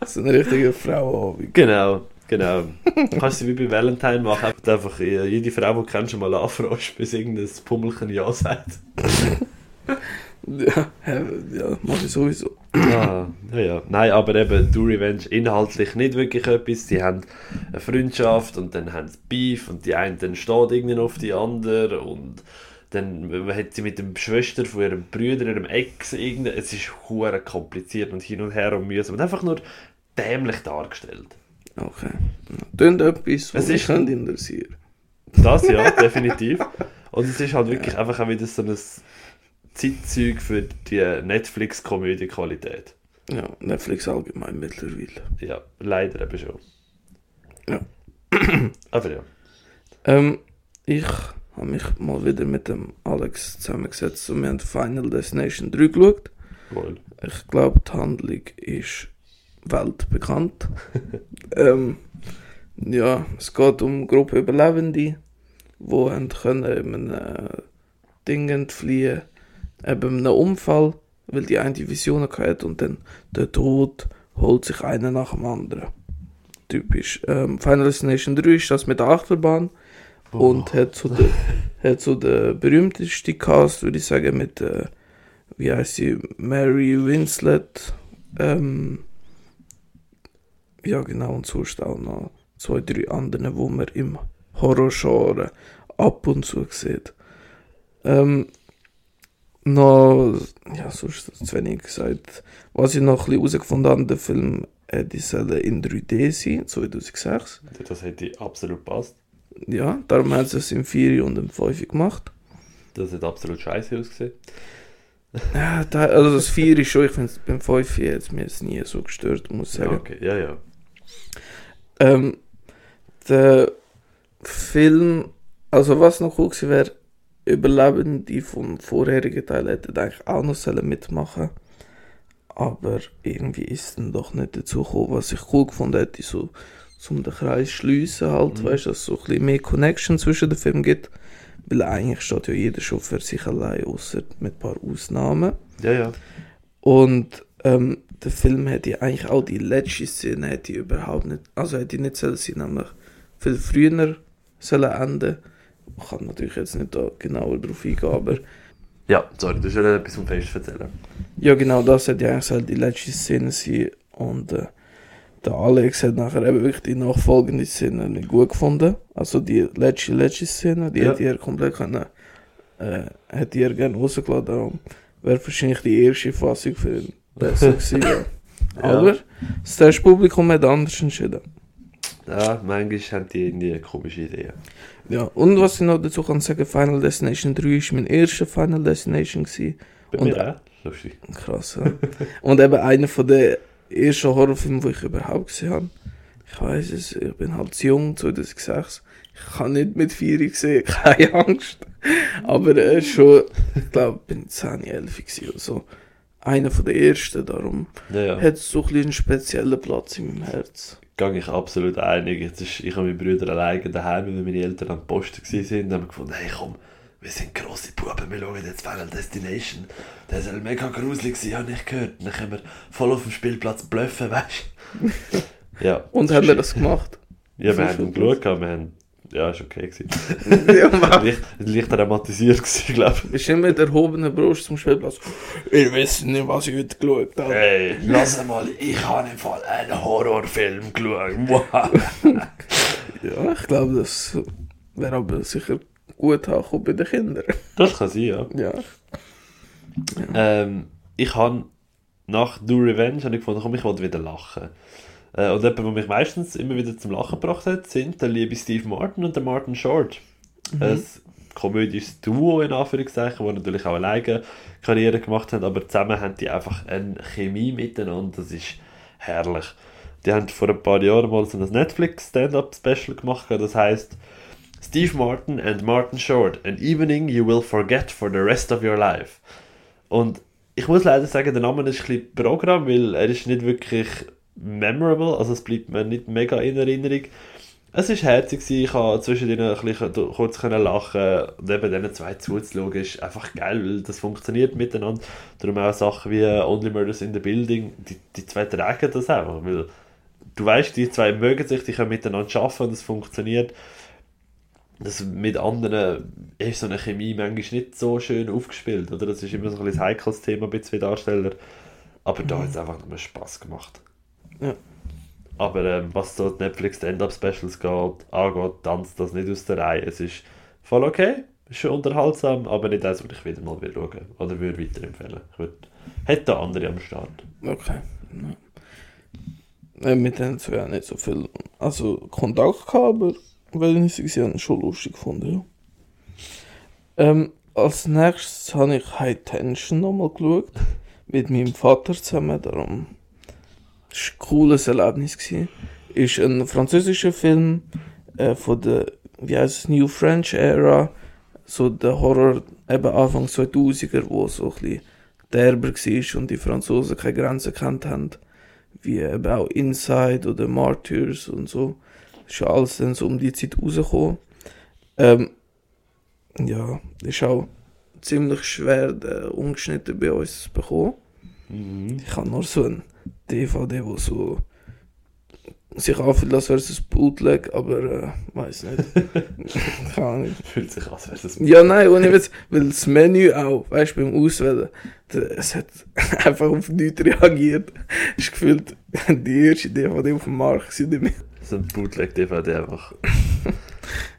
So eine richtige Frauenabend. Genau, genau. [LAUGHS] Kannst du wie bei Valentine machen, einfach äh, jede Frau, die du kennst, schon mal anfragst, bis irgendein Pummelchen Ja sagt. Ja, ja, mach ich sowieso. Ah, ja, ja. Nein, aber eben, Do Revenge inhaltlich nicht wirklich etwas. Sie haben eine Freundschaft und dann haben sie Beef und die eine dann steht irgendwie auf die andere und dann hat sie mit dem Schwester von ihrem Bruder, ihrem Ex, irgende, es ist hure kompliziert und hin und her und mühsam und einfach nur dämlich dargestellt. Okay. Tönt etwas, was mich ist- könnte interessieren. Das ja, [LAUGHS] definitiv. Und es ist halt wirklich einfach auch wieder so ein Zeitzeug für die Netflix-Komödie-Qualität. Ja, Netflix allgemein mittlerweile. Ja, leider eben schon. Ja. [CLEARS THROAT] Aber ja. Ähm, ich habe mich mal wieder mit dem Alex zusammengesetzt und wir haben Final Destination 3 geschaut. Wohl. Ich glaube, die Handlung ist weltbekannt. [LAUGHS] ähm, ja, es geht um Gruppe Überlebende, die haben können in einem Ding entfliehen, eben einem Unfall, weil die eine Vision hatte und dann der Tod holt sich einer nach dem anderen. Typisch. Ähm, Final Destination 3 ist das mit der Achterbahn und hat so den, [LAUGHS] hat so den berühmtesten Cast, würde ich sagen, mit, äh, wie heißt sie, Mary Winslet. Ähm, ja, genau, und sonst auch noch zwei, drei andere, wo man im Horrorgenre ab und zu sieht. Ähm, noch, ja, sonst zu wenig gesagt. Was ich noch ein bisschen herausgefunden habe, der Film hätte sollen in 3D sein, 2006. Das hätte absolut passt. Ja, darum haben sie es im 4 und im 5 gemacht. Das hat absolut scheiße ausgesehen. Ja, da, also das 4 ist schon, ich finde beim 5 jetzt mir es nie so gestört, muss ich Ja, sagen. okay, ja, ja. Ähm, der Film, also was noch cool gewesen wäre, Überlebende vom vorherigen Teil hätten eigentlich auch noch sollen mitmachen aber irgendwie ist es dann doch nicht dazu gekommen, was ich cool gefunden hätte, so zum den Kreis schliessen halt, Mhm. weißt du, dass es so ein bisschen mehr Connection zwischen den Filmen gibt, weil eigentlich steht ja jeder schon für sich allein, außer mit ein paar Ausnahmen. Ja, ja. Und ähm, der Film hätte eigentlich auch die letzte Szene hätte überhaupt nicht, also hätte nicht sollen sein, nämlich viel früher sollen enden. Ich kann natürlich jetzt nicht da genauer drauf eingehen, aber Ja, sorry, du sollst etwas vom Fest erzählen. ja genau das hätte eigentlich sollen die letzte Szene sein und äh, der Alex hat nachher eben wirklich die nachfolgende Szene nicht gut gefunden. Also die letzte, letzte Szene, die Ja. hätte er komplett können, äh, hätte er gerne rausgelassen, darum wäre wahrscheinlich die erste Fassung für ihn besser gewesen. ja. [LAUGHS] Aber das Publikum hat anders entschieden. Ja, manchmal haben die irgendwie komische Ideen. Ja, und was ich noch dazu kann sagen, Final Destination 3 ist mein erster Final Destination gewesen. Bei Und- mir auch. Lustig. Krass, ja. [LAUGHS] Und eben einer von den ersten Horrorfilmen, die ich überhaupt gesehen habe. Ich weiß es, ich bin halt zu jung, 2006. Ich kann nicht mit 4 gesehen, [LAUGHS] keine Angst. Aber äh, schon, ich glaube, bin ich 10, 11 gewesen oder so. Einer von den ersten, darum Ja, ja. hat es so ein einen speziellen Platz in meinem Herz. Gang ich absolut einig. Jetzt ist, ich und meine Brüder alleine daheim, weil meine Eltern an der Post waren, haben gefunden, hey komm, wir sind grosse Buben, wir schauen jetzt Final Destination. Der soll mega gruselig sein, habe ich gehört. Dann können wir voll auf dem Spielplatz bluffen, weißt du? [LAUGHS] ja. Und haben wir das gemacht? Ja, wir haben ihn geschaut, wir haben... Ja, ist okay gewesen. ja, [LAUGHS] Mann. Leicht, leicht dramatisiert gewesen, glaube ich. Bist du mit erhobener Brust zum Spielplatz? Ich weiß nicht, was ich heute geschaut habe. Hey, lass mal, ich habe im Fall einen Horrorfilm geschaut. Wow. [LAUGHS] Ja, ich glaube, das wäre aber sicher gut angekommen bei den Kindern. Das kann sein, ja. Ja. Ähm, ich habe nach Do Revenge habe ich gefunden, komm, ich wollte wieder lachen. Äh, und jemand, der mich meistens immer wieder zum Lachen gebracht hat, sind der liebe Steve Martin und der Martin Short. Ein komödisches Duo in Anführungszeichen, die natürlich auch alleine Karriere gemacht haben, aber zusammen haben die einfach eine Chemie miteinander, das ist herrlich. Die haben vor ein paar Jahren mal so ein Netflix Stand-Up-Special gemacht, das heißt Steve Martin and Martin Short, an evening you will forget for the rest of your life. Und ich muss leider sagen, der Name ist ein bisschen Programm, weil er ist nicht wirklich memorable, also es bleibt mir nicht mega in Erinnerung. Es war herzig, ich konnte zwischendrin ein bisschen kurz lachen und eben diesen zwei zuzuschauen ist einfach geil, weil das funktioniert miteinander. Darum auch Sachen wie Only Murders in the Building, die, die zwei tragen das einfach, weil du weißt, die zwei mögen sich, die können miteinander arbeiten und es funktioniert. Das mit anderen ist so eine Chemie manchmal nicht so schön aufgespielt, oder? Das ist immer so ein heikles Thema bei zwei Darstellern. Aber da hat es einfach nur Spass gemacht. Ja. Aber ähm, was so Netflix Stand-Up Specials geht, angeht, tanzt das nicht aus der Reihe. Es ist voll okay, Ist schon unterhaltsam, aber nicht das, was ich wieder mal will schauen Oder würde weiterempfehlen. Ich würde, hätte andere am Start. Okay. Ja. Mit denen so ja nicht so viel also Kontakt gehabt, aber wenn ich sie gesehen habe, schon lustig gefunden. Ja. Ähm, als nächstes habe ich High Tension nochmal geschaut. Mit meinem Vater zusammen. Darum das war ein cooles Erlebnis. Gewesen. Ist ein französischer Film äh, von der wie heißt es, New French Era. So der Horror eben Anfang 2000er, wo so ein bisschen derber war und die Franzosen keine Grenzen kennt haben. Wie eben auch Inside oder Martyrs und so. Ist ja alles dann so um die Zeit rausgekommen. Ähm, ja, ist auch ziemlich schwer, ungeschnitten bei uns zu bekommen. Mhm. Ich habe nur so ein DVD, wo so sich anfühlt, als wäre es ein Bootleg, aber äh, weiß nicht. [LAUGHS] Keine Ahnung. Fühlt sich an, als wäre es Ja, nein, ich weiß, weil das Menü auch, weißt du, beim Auswählen, es hat [LAUGHS] einfach auf nichts reagiert. Es ist gefühlt die erste DVD auf dem Markt gewesen, so ein Bootleg-DVD einfach. [LAUGHS]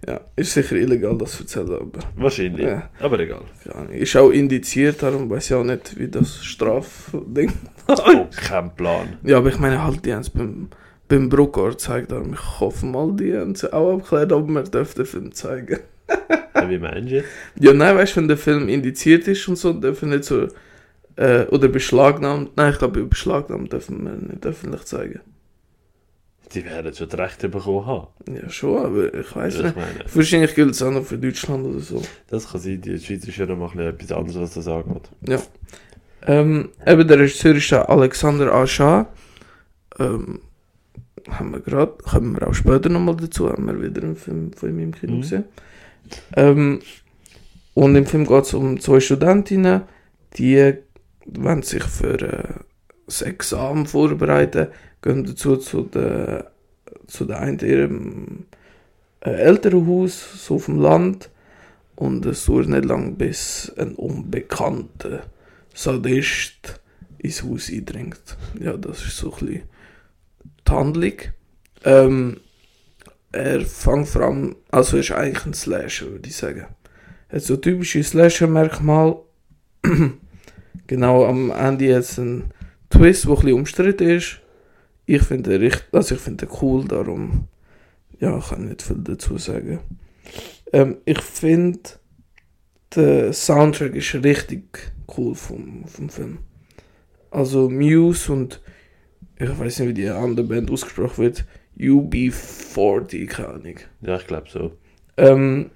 Ja, ist sicher illegal, das zu erzählen, aber Wahrscheinlich. Ja. Aber egal. Ahnung. Ist auch indiziert, darum weiß ich auch nicht, wie das Strafding. Oh, kein Plan. Ja, aber ich meine halt, die haben es beim, beim Bruckor gezeigt, darum ich hoffe mal, die haben es auch abgeklärt, ob man darf den Film zeigen Ja, Wie meinst du jetzt? Ja, nein, weißt du, wenn der Film indiziert ist und so, dürfen wir nicht so. Äh, oder beschlagnahmt. Nein, ich glaube, beschlagnahmt dürfen wir nicht öffentlich zeigen. Die werden schon die Rechte bekommen haben. Ja, schon, aber ich weiß Ich nicht. Wahrscheinlich gilt es auch noch für Deutschland oder so. das kann sein, die Schweiz ist ja noch mal etwas anderes, was sagen hat. Ja. Ähm, eben der Regisseur ist der Alexander Aschar. Ähm, haben wir gerade, kommen wir auch später nochmal dazu, haben wir wieder einen Film von ihm im Kino Mhm. gesehen. Ähm, und im Film geht es um zwei Studentinnen, die wollen sich für äh, das Examen vorbereiten, gehen dazu zu der, zu der einen ihrem äh, Elternhaus, so auf dem Land. Und es dauert nicht lang, bis ein unbekannter Sadist ins Haus eindringt. Ja, das ist so ein bisschen die Handlung. Ähm, er fängt vor allem, also ist eigentlich ein Slasher, würde ich sagen. Er hat so typische Slasher-Merkmal. [CLEARS THROAT] genau am Ende jetzt ein Twist, der ein bisschen umstritten ist. Ich finde richtig, also ich finde cool, darum ja, ich nicht viel dazu sagen. Ähm, ich finde, der Soundtrack ist richtig cool vom, vom Film. Also Muse und ich weiß nicht, wie die andere Band ausgesprochen wird. UB40, keine Ahnung. Ja, ich glaube so. Ähm,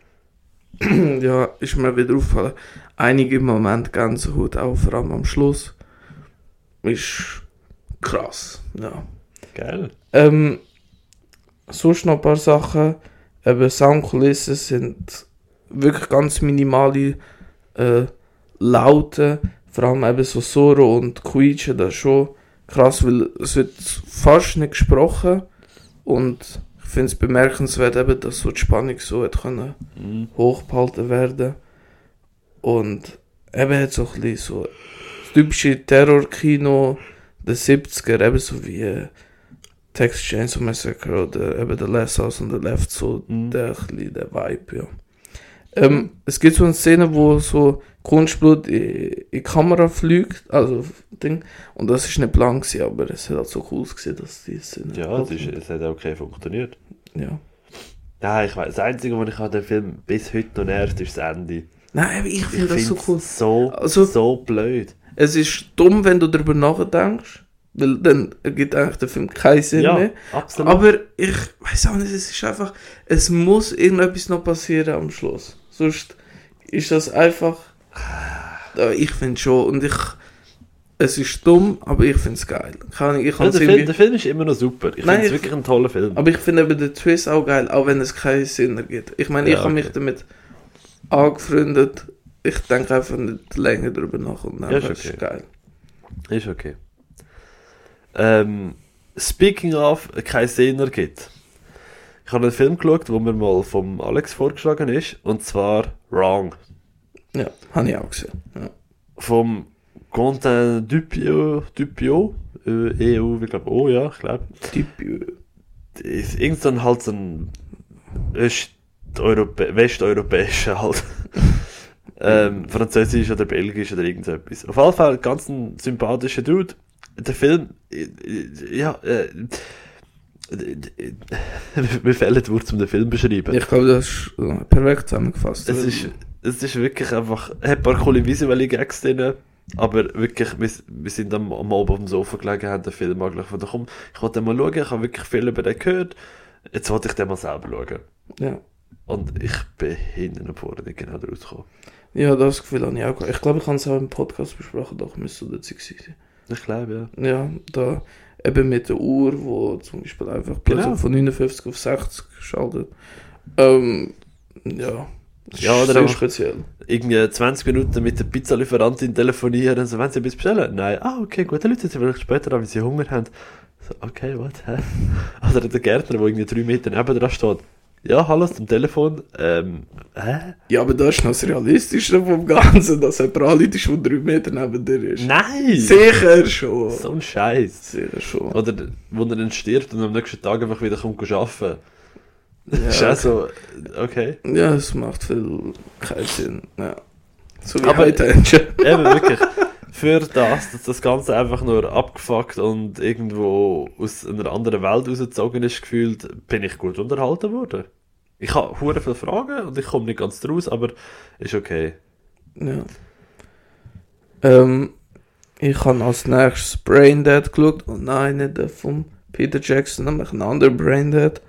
[CLEARS THROAT] ja, ist mir wieder aufgefallen. Einige Momente Gänsehaut, auch vor allem am Schluss. Ist krass, ja. Geil. Ähm, sonst noch ein paar Sachen. Eben Soundkulissen sind wirklich ganz minimale äh, Laute. Vor allem eben so Soro und Quietschen, das ist schon krass, weil es wird fast nicht gesprochen. Und ich finde es bemerkenswert, eben, dass so die Spannung so hat können Mhm. hochgehalten werden. Und eben hat so ein bisschen so das typische Terrorkino der 70er, eben so wie äh, Texas Chainsaw Massacre oder eben The Last House on the Left, so Mhm. der, der Vibe, ja. Ähm, es gibt so eine Szene, wo so Kunstblut in, die Kamera fliegt, also Ding, und das ist nicht blank gewesen, aber es hat halt so cool gesehen, dass die Szene... Ja, es, ist, es hat okay funktioniert. ja. Ja, ich weiß, das Einzige, was ich an dem Film bis heute noch nervt, ist das Ende. Nein, aber ich finde das so cool. so, Also- so blöd. Es ist dumm, wenn du darüber nachdenkst, weil dann ergibt eigentlich der Film keinen Sinn Ja, mehr. absolut. Aber ich weiß auch nicht, es ist einfach, es muss irgendetwas noch passieren am Schluss. Sonst ist das einfach, äh, ich finde schon, und ich, es ist dumm, aber ich finde es geil. Ahnung, Ich ja, kann's der, Film, irgendwie, der Film ist immer noch super. Ich Nein, finde es ich- wirklich ein toller Film. aber ich finde eben den Twist auch geil, auch wenn es keinen Sinn ergibt. Ich meine, ich Ja, habe mich okay. damit angefreundet, ich denke einfach nicht länger darüber nach und dann Ja, ist okay. geil. Ist okay. Ähm, speaking of, kein Sinn ergibt. Ich habe einen Film geschaut, wo mir mal vom Alex vorgeschlagen ist, und zwar Wrong. Ja, habe ich auch gesehen. Ja. Vom Quentin Dupio, Dupio äh, EU, ich glaube, oh ja, ich glaube. Typ, Ist irgend so ein halt so ein Östeuropä Westeuropäischer halt [LAUGHS] Ähm, Französisch oder Belgisch oder irgend so etwas. Auf jeden Fall ganz ein sympathischer Dude. Der Film, äh, äh, ja, äh, [LAUGHS] mir fehlen die Worte, um den Film zu beschreiben. Ich glaube, das ist äh, perfekt zusammengefasst. Es ist, es ist wirklich einfach, es hat ein paar coole visuelle Gags drin, aber wirklich, wir, wir sind am, am Abend auf dem Sofa gelegen, haben den Film angeschaut, von komm, ich wollte mal schauen, ich habe wirklich viel über den gehört, jetzt wollte ich den mal selber schauen. Ja. Und ich bin hinten und vorne nicht genau rausgekommen. ja, das Gefühl habe ich auch. Ich glaube, ich habe es auch im Podcast besprochen, doch müsste so dazu gewesen sein. Ich glaube, ja. Ja, da eben mit der Uhr, wo zum Beispiel einfach Genau. plötzlich von 59 auf 60 geschaltet. Ähm, ja, das Ja, ist oder auch- speziell. Irgendwie 20 Minuten mit der Pizzalieferantin telefonieren, und so, wenn sie etwas bestellen? Nein, ah, okay, gut, dann rufen sie vielleicht später an, wenn sie Hunger haben. So, okay, what, hä? [LAUGHS] Oder der Gärtner, der irgendwie drei Meter neben dran steht. Ja, hallo, am Telefon. Ähm, hä? Ja, aber das ist noch das Realistische vom Ganzen, dass jemand anruft, der drei Meter neben dir ist. Nein! Sicher schon. So ein Scheiß. Sicher schon. Oder wo er dann stirbt und am nächsten Tag einfach wieder kommt arbeiten. Ja, ist auch so, okay. ja, es macht viel keinen Sinn. Ja. So wie Aber- Tension. Eben wirklich. [LAUGHS] Für das, dass das Ganze einfach nur abgefuckt und irgendwo aus einer anderen Welt rausgezogen ist, gefühlt, bin ich gut unterhalten worden. Ich habe hure viele Fragen und ich komme nicht ganz draus, aber ist okay. Ja. Ähm, ich habe als nächstes Braindead geschaut und nein, nicht der von Peter Jackson, nämlich ein anderer Braindead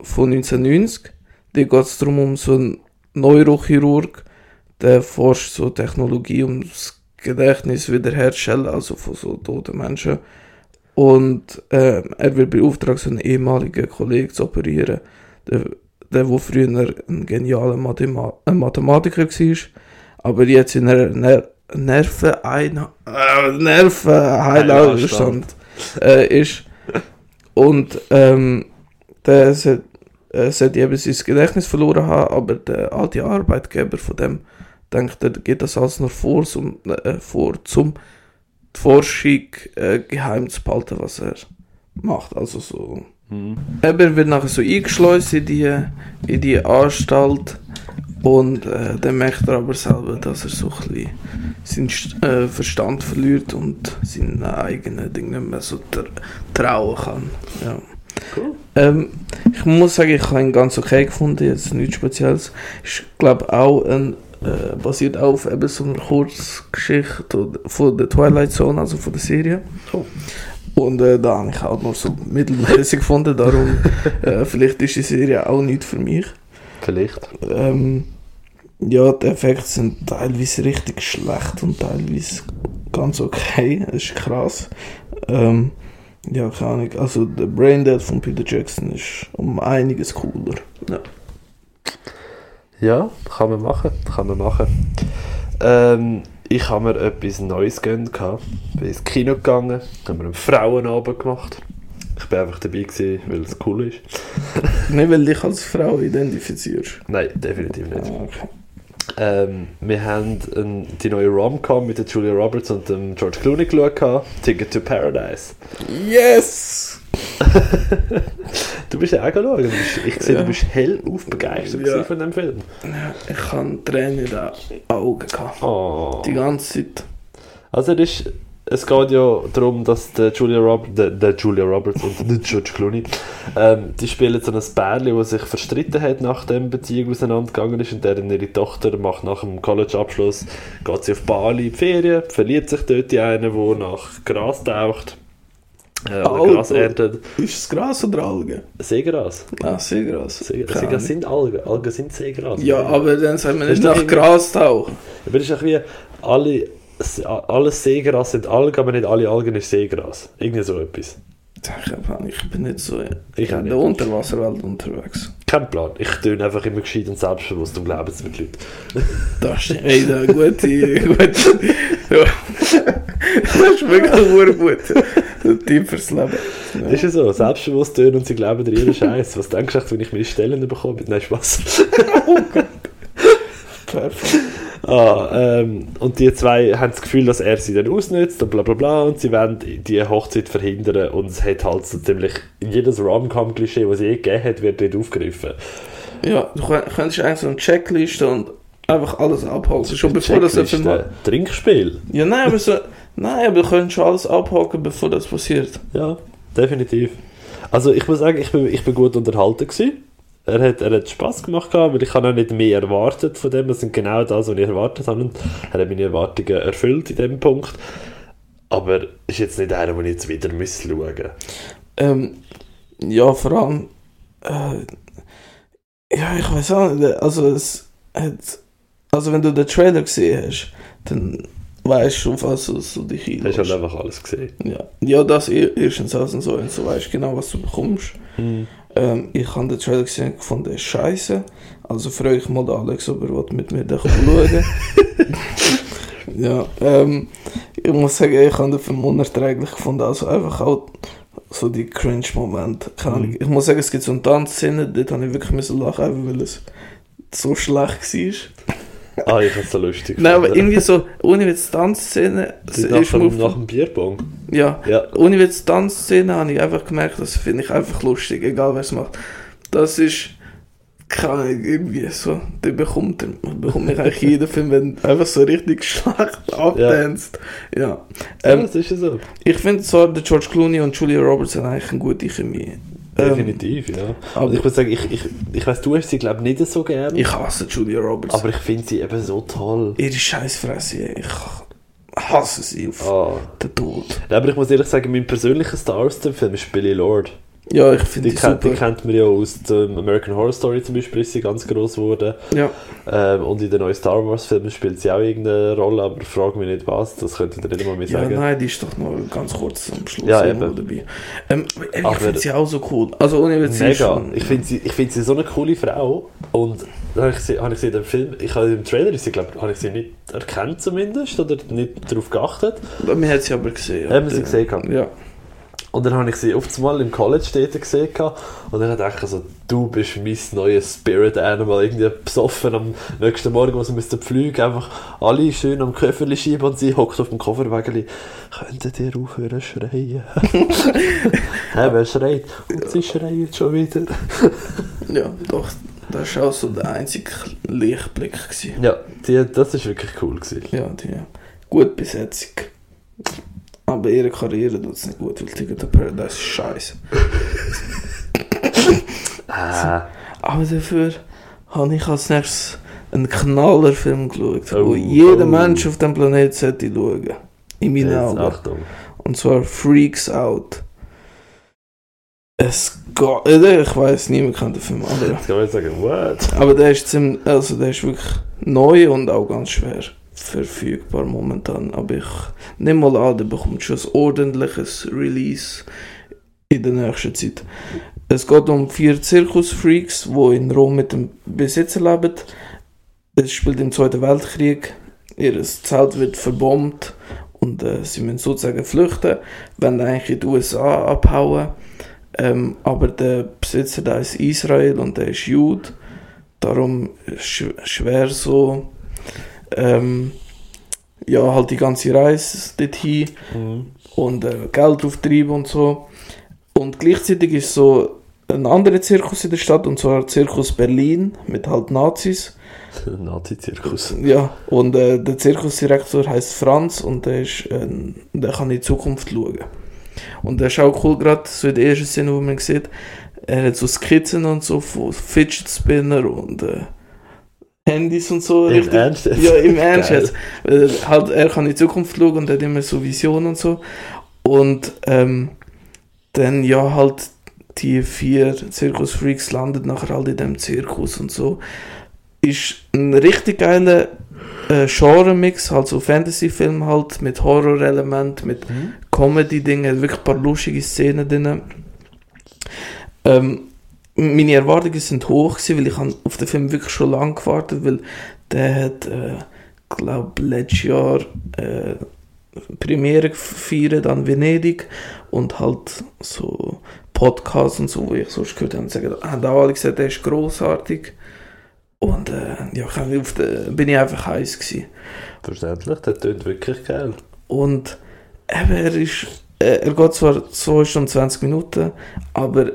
von 1990. Da geht es darum, um so einen Neurochirurg, der forscht so Technologie, um das Gedächtnis wiederherzustellen, also von so toten Menschen. Und ähm, er wird beauftragt, so einen ehemaligen Kollegen zu operieren, der, der, der früher ein genialer Mathema äh, Mathematiker war, aber jetzt in einer Ner Nerveneinheit, äh, Nervenheilanstalt äh, ist. Und ähm, der äh, sollte eben sein Gedächtnis verloren haben, aber der alte Arbeitgeber von dem denkt, er geht das alles nur vor, zum, äh, vor zum die Forschung äh, geheim zu behalten, was er macht. Also so. Hm. Eben, er wird nachher so eingeschleust in die, in die Anstalt und äh, dann merkt er aber selber, dass er so ein bisschen seinen äh, Verstand verliert und seinen eigenen Ding nicht mehr so tra trauen kann. Ja. Cool. Ähm, ich muss sagen, ich habe ihn ganz okay gefunden, jetzt nichts Spezielles. Ich glaube auch ein, äh, basiert auf eben so einer Kurzgeschichte von der Twilight Zone, also von der Serie. Oh. Und äh, da habe ich auch nur so mittelmäßig [LAUGHS] gefunden, darum äh, vielleicht ist die Serie auch nicht für mich. Vielleicht. Ähm, ja, die Effekte sind teilweise richtig schlecht und teilweise ganz okay. Das ist krass. Ähm, ja, keine Ahnung. Also, der Braindead von Peter Jackson ist um einiges cooler. Ja. Ja, kann man machen. Kann man machen. Ähm, ich habe mir etwas Neues gegönnt. gehabt. Bin ins Kino gegangen, haben wir einen Frauenabend gemacht. Ich bin einfach dabei gewesen, weil es cool ist. Nicht, weil du dich als Frau identifizierst. Nein, definitiv nicht. Ah, okay. Ähm, wir haben ein, die neue Rom-Com mit der Julia Roberts und dem George Clooney geschaut. Ticket to Paradise. Yes! [LAUGHS] Du bist ja auch bist, ich sehe, Ja. du bist hell aufbegeistert Ja. von dem Film. Ja, ich habe Tränen in den Augen gehabt. Oh. Die ganze Zeit. Also es, ist, es geht ja darum, dass der Julia, Rob, der, der Julia Roberts und der George Clooney, ähm, die spielen so ein Pärchen, das sich verstritten hat, nachdem die Beziehung auseinandergegangen ist und deren ihre Tochter macht nach dem College-Abschluss, geht sie auf Bali in die Ferien, verliert sich dort in einen, der nach Gras taucht. Äh, oder Alter. Gras erntet. Ist es Gras oder Algen? Seegras. Ah, Seegras. Seegras Ahnung. sind Algen. Algen sind Seegras. Ja, aber dann sagt man nicht nach Gras tauchen. Aber das ist auch wie, alle, alles Seegras sind Algen, aber nicht alle Algen ist Seegras. Irgendwie so etwas. Ich, bin nicht so Ich in der Unterwasserwelt unterwegs. Kein Plan. Ich töne einfach immer gescheit und selbstbewusst und glaube es mit Leuten. [LAUGHS] Das [LAUGHS] ist ey, da gute, gute. Ja. Das ist wirklich gut. Ein Tipp fürs Leben. Ja. Ist ja so, selbstbewusst tönen und sie glauben dir jeden Scheiß. Was denkst du, wenn ich meine Stellen bekomme? Nein, Spaß. [LAUGHS] Perfekt. Ah, ähm, und die zwei haben das Gefühl, dass er sie dann ausnutzt und bla bla bla und sie wollen die Hochzeit verhindern und es hat halt so ziemlich jedes Rom-Com-Klischee, was es je gegeben hat, wird dort aufgegriffen. Ja, du könnt- könntest eigentlich so eine Checkliste und einfach alles abhaken. Schon bevor das ein Film. Trinkspiel. Ja, nein, aber so, nein, aber wir können schon alles abhaken, bevor das passiert. Ja, definitiv. Also ich muss sagen, ich bin, ich bin gut unterhalten gewesen. Er hat, er hat Spass gemacht, weil ich habe auch nicht mehr erwartet von dem. Das sind genau das, was ich erwartet habe. Und er hat meine Erwartungen erfüllt in dem Punkt. Aber ist jetzt nicht einer, den ich jetzt wieder muss schauen muss. Ähm, ja, vor allem, äh, ja, ich weiß auch nicht, also es hat, also wenn du den Trailer gesehen hast, dann weißt du schon, was du dich Du hast halt einlässt. einfach alles gesehen. Ja, ja, das er- erstens und so, und so weißt du genau, was du bekommst. Ähm, ich habe den Trailer gesehen und gefunden, ist scheiße. Also frage ich mal den Alex, ob er mit mir den schauen [LAUGHS] Ja, ähm, ich muss sagen, ich habe den Film unerträglich gefunden. Also einfach auch so die Cringe-Momente. Mhm. Ich muss sagen, es gibt so eine Tanzszene, dort habe ich wirklich müssen lachen, weil es so schlecht war. [LAUGHS] Ah, ich es so lustig. Nein, aber irgendwie so, ohne Witz, Tanzszene, Die ist nach, dem, nach dem Bierbong. ja, Ja. ohne Witz, Tanzszene habe ich einfach gemerkt, das finde ich einfach lustig, egal wer es macht. Das ist, kann ich irgendwie so, der bekommt, bekommt mich eigentlich jeder Film, wenn einfach so richtig schlecht abtanzt. Ja. ja, Ähm, das ist ja so. ich finde zwar, der George Clooney und Julia Roberts haben eigentlich eine gute Chemie. Ähm, Definitiv, ja. aber- ich muss sagen, ich, ich, ich weiß, du hast sie, glaube ich, nicht so gern. ich hasse Julia Roberts. aber ich finde sie eben so toll. Ihre Scheißfresse, ich hasse sie auf Ah. den Tod. Ja, aber ich muss ehrlich sagen, mein persönlicher Star aus dem Film ist Billy Lord. Ja, ich finde Die, die kennt, die super. kennt man ja aus dem American Horror Story zum Beispiel, ist sie ganz groß geworden. Ja. Ähm, und in den neuen Star Wars Filmen spielt sie auch irgendeine Rolle, aber frag mich nicht was, das könntet ihr nicht mal mehr Ja, sagen. nein, die ist doch noch ganz kurz am Schluss Ja, eben. dabei. Ähm, ich finde sie auch so cool. Also ohne Witz, Mega. schon- Ich finde sie, ich find sie so eine coole Frau. Und habe ich sie, habe ich sie in dem Film, ich habe im Trailer, ist sie, glaub, habe ich sie nicht erkannt zumindest oder nicht darauf geachtet. Man hat sie aber gesehen. Haben wir sie gesehen gehabt? Ja. Und dann habe ich sie oft mal im College dort gesehen und dann dachte ich so, du bist mein neues Spirit Animal, irgendwie besoffen am nächsten Morgen, wo sie fliegen, einfach alle schön am Köfferli schieben und sie hockt auf dem Kofferwägeli. Könntet ihr aufhören zu schreien? [LAUGHS] Hä, wer schreit? Und sie schreien schon wieder. ja, doch. Das war auch so der einzige Lichtblick. Gewesen. Ja, die, das ist wirklich cool gewesen. Ja, die gute Besetzung. Aber ihre Karriere tut es nicht gut, weil Ticket to Paradise ist scheiße. Ah, Aber dafür habe ich als nächstes einen Knallerfilm geschaut, Oh, wo jeder oh. Mensch auf dem Planeten sollte schauen. In meinen jetzt Augen. Achtung. Und zwar Freaks Out. Es geht. äh, Ich weiß, niemand kennt den Film, aber, Jetzt kann man sagen, what? aber der ist ziemlich. Also der ist wirklich neu und auch ganz schwer verfügbar momentan. Aber ich nehme mal an, der bekommt schon ein ordentliches Release in der nächsten Zeit. Es geht um vier Zirkusfreaks, die in Rom mit dem Besitzer leben. Es spielt im Zweiten Weltkrieg. Ihr Zelt wird verbombt und äh, sie müssen sozusagen flüchten, wenn eigentlich in die USA abhauen. Ähm, aber der Besitzer da ist Israel und der ist Jude. Darum ist schwer so. Ähm, ja, halt die ganze Reise dorthin Mhm. und äh, Geld auftreiben und so. Und gleichzeitig ist so ein anderer Zirkus in der Stadt, und zwar Zirkus Berlin mit halt Nazis. [LAUGHS] Nazi-Zirkus. Ja, und äh, der Zirkusdirektor heißt Franz und der, ist, äh, der kann in die Zukunft schauen. Und der ist auch cool, gerade so in der ersten Szene, wo man sieht, er hat so Skizzen und so von Fidget Spinner und äh, Handys und so. Im Ernst jetzt? Ja, im Ernst Geil. jetzt. Äh, halt, er kann in die Zukunft schauen und hat immer so Visionen und so. Und ähm, dann ja halt die vier Zirkusfreaks landen nachher halt in dem Zirkus und so. Ist ein richtig geiler äh, Genre-Mix, halt so Fantasy-Film halt mit Horror-Element, mit Mhm. Comedy-Dingen, wirklich ein paar lustige Szenen drin. Ähm, meine Erwartungen sind hoch gewesen, weil ich auf den Film wirklich schon lange gewartet, weil der hat, äh, glaube letztes Jahr äh, Premiere gefeiert an Venedig und halt so Podcasts und so, wo ich sonst gehört habe, und sagen, haben auch alle gesagt, der ist großartig. Und äh, ja, ich auf den, bin ich einfach heiß gewesen. Verständlich, der tönt wirklich geil. Und eben, er ist, äh, er geht zwar 2 Stunden 20 Minuten, aber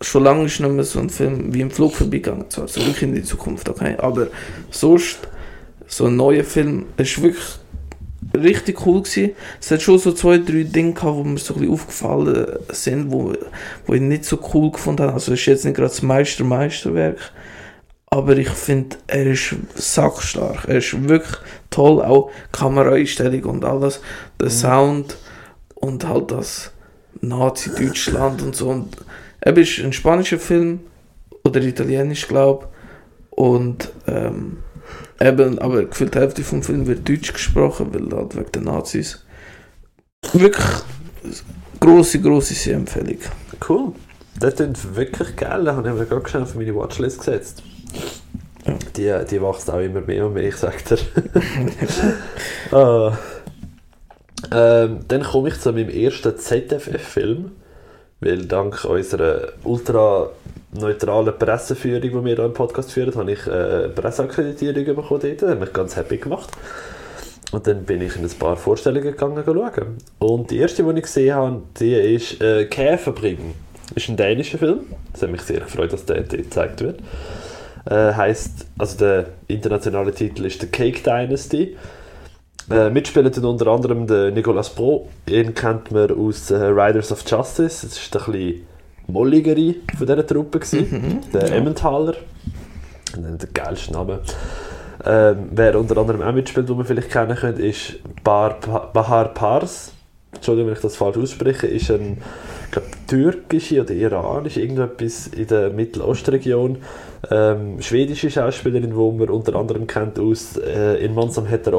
schon lange ist nicht mehr so ein Film wie im Flug vorbeigegangen. Zwar so wirklich in die Zukunft, okay, aber sonst so ein neuer Film. Ist wirklich richtig cool gewesen. Es hat schon so zwei, drei Dinge gehabt, wo mir so ein bisschen aufgefallen sind, wo, wo ich nicht so cool gefunden habe. Also es ist jetzt nicht gerade das Meister Meisterwerk, aber ich finde, er ist sackstark. Er ist wirklich toll, auch Kameraeinstellung und alles, der Sound und halt das Nazi-Deutschland und so. Und er ist ein spanischer Film oder italienisch, glaube und ähm, eben, aber gefühlt die Hälfte vom Film wird Deutsch gesprochen, weil halt wegen den Nazis. Wirklich große, große Sehempfehlung. Cool. Das klingt wirklich geil. Da habe ich mir gerade schnell auf meine Watchlist gesetzt. Ja. Die, die wächst auch immer mehr und mehr, ich sag dir. [LAUGHS] [LAUGHS] Ah. ähm, dann komme ich zu meinem ersten ZFF-Film. Weil dank unserer ultra neutralen Presseführung, die wir hier im Podcast führen, habe ich äh, eine Presseakkreditierung bekommen. Das hat mich ganz happy gemacht. Und dann bin ich in ein paar Vorstellungen gegangen schauen. Und die erste, die ich gesehen habe, die ist äh, Käferbringen. Das ist ein dänischer Film. Das hat mich sehr gefreut, dass der gezeigt wird. Äh, heißt, also der internationale Titel ist The Cake Dynasty. Äh, mitspielen unter anderem der Nicolas Pro. Ihn kennt man aus äh, Riders of Justice. Das ist ein bisschen molligere von dieser Truppe. Gewesen. Der ja. Emmentaler. Der geilste Name. Ähm, wer unter anderem auch mitspielt, den man vielleicht kennen könnte, ist Bar, Pa- Bahar Pars. Entschuldigung, wenn ich das falsch ausspreche. Ist ein ich glaube, türkische oder iranische, irgendetwas in der Mittelostregion. Ähm, schwedische Schauspielerin, die man unter anderem kennt aus äh, In Mansam heter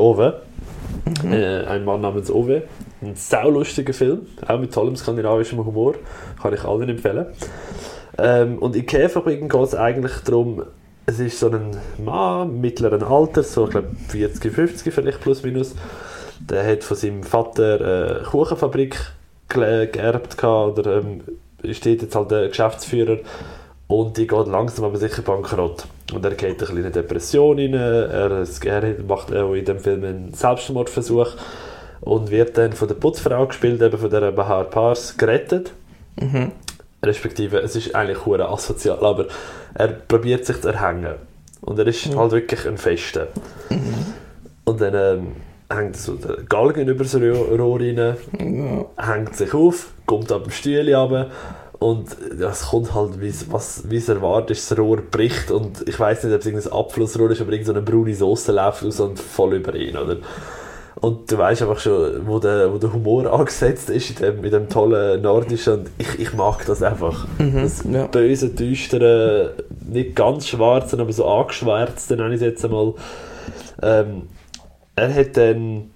Ove. Äh, ein Mann namens Ove. Ein saulustiger Film, auch mit tollem skandinavischem Humor. Kann ich allen empfehlen. Ähm, und in Käferbringen geht es eigentlich darum, es ist so ein Mann mittleren Alters, so ich glaube 40, 50 vielleicht plus minus. Der hat von seinem Vater eine Kuchenfabrik gele- geerbt oder ähm, ist dort jetzt halt der Geschäftsführer und die geht langsam aber sicher bankrott. Und er geht in eine Depression rein, er, er macht auch in dem Film einen Selbstmordversuch und wird dann von der Putzfrau gespielt, eben von der Bahar Pars, gerettet. Mhm. Respektive, es ist eigentlich hure asozial, aber er probiert sich zu erhängen. Und er ist halt wirklich ein Fester. Und dann ähm, hängt so der Galgen über das Rohr rein, hängt sich auf, kommt ab dem Stühle runter und es kommt halt, wie es- was- erwartet ist, das Rohr bricht und ich weiß nicht, ob es irgendein Abflussrohr ist, aber irgendeine braune Soße läuft aus und voll über ihn, oder? Und du weißt einfach schon, wo der, wo der Humor angesetzt ist in dem, in dem tollen Nordischen und ich, ich mag das einfach. Das ja. böse, düstere, nicht ganz schwarze, aber so angeschwärzte, nenne ich es jetzt einmal. Ähm, er hat dann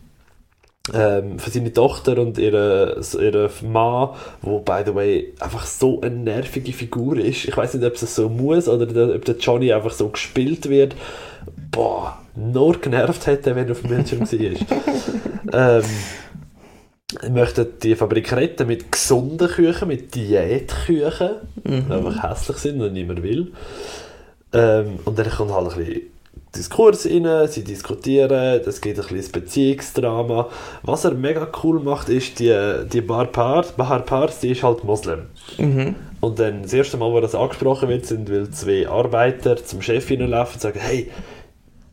ähm, für seine Tochter und ihre, ihre Mann, wo by the way einfach so eine nervige Figur ist. Ich weiß nicht, ob es so muss oder der- ob der Johnny einfach so gespielt wird. Boah, nur genervt hätte, wenn er auf dem Bildschirm [LAUGHS] war. ähm, ich möchte die Fabrik retten mit gesunden Küchen, mit Diätküchen, die einfach hässlich sind und niemand will. Ähm, und dann kommt halt ein bisschen Diskurs rein, sie diskutieren, es gibt ein bisschen Beziehungsdrama. Was er mega cool macht, ist, die, die Bar Pars, Bahar Pars, die ist halt Moslem. Mhm. Und dann das erste Mal, wo das angesprochen wird, sind, weil zwei Arbeiter zum Chef hineinlaufen und sagen, hey,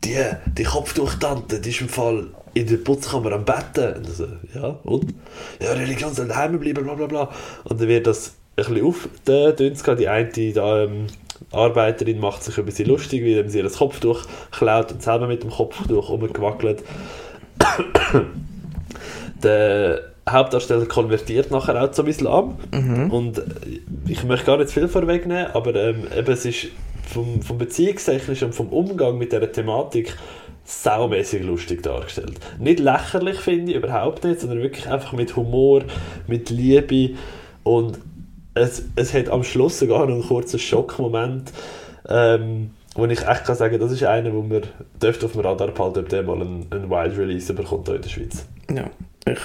die, die Kopftuchtante, die ist im Fall in der Putzkammer am Betten. Und so, ja, und? Ja, Religion soll daheim bleiben, bla bla bla. Und dann wird das ein bisschen aufgedünnt. Die eine die, ähm, Arbeiterin macht sich über sie lustig, weil sie ihr das Kopftuch klaut und selber mit dem Kopftuch rumgewackelt. der Hauptdarsteller konvertiert nachher auch so ein bisschen ab. Und ich möchte gar nicht viel vorwegnehmen, aber ähm, eben, es ist vom, vom Beziehungstechnischen und vom Umgang mit dieser Thematik saumäßig lustig dargestellt. Nicht lächerlich finde ich, überhaupt nicht, sondern wirklich einfach mit Humor, mit Liebe und es, es hat am Schluss sogar noch einen kurzen Schockmoment, ähm, wo ich echt kann sagen, das ist einer, wo man dürfte auf dem Radar behalten, ob der mal einen, einen Wild Release bekommt hier in der Schweiz. Ja, ich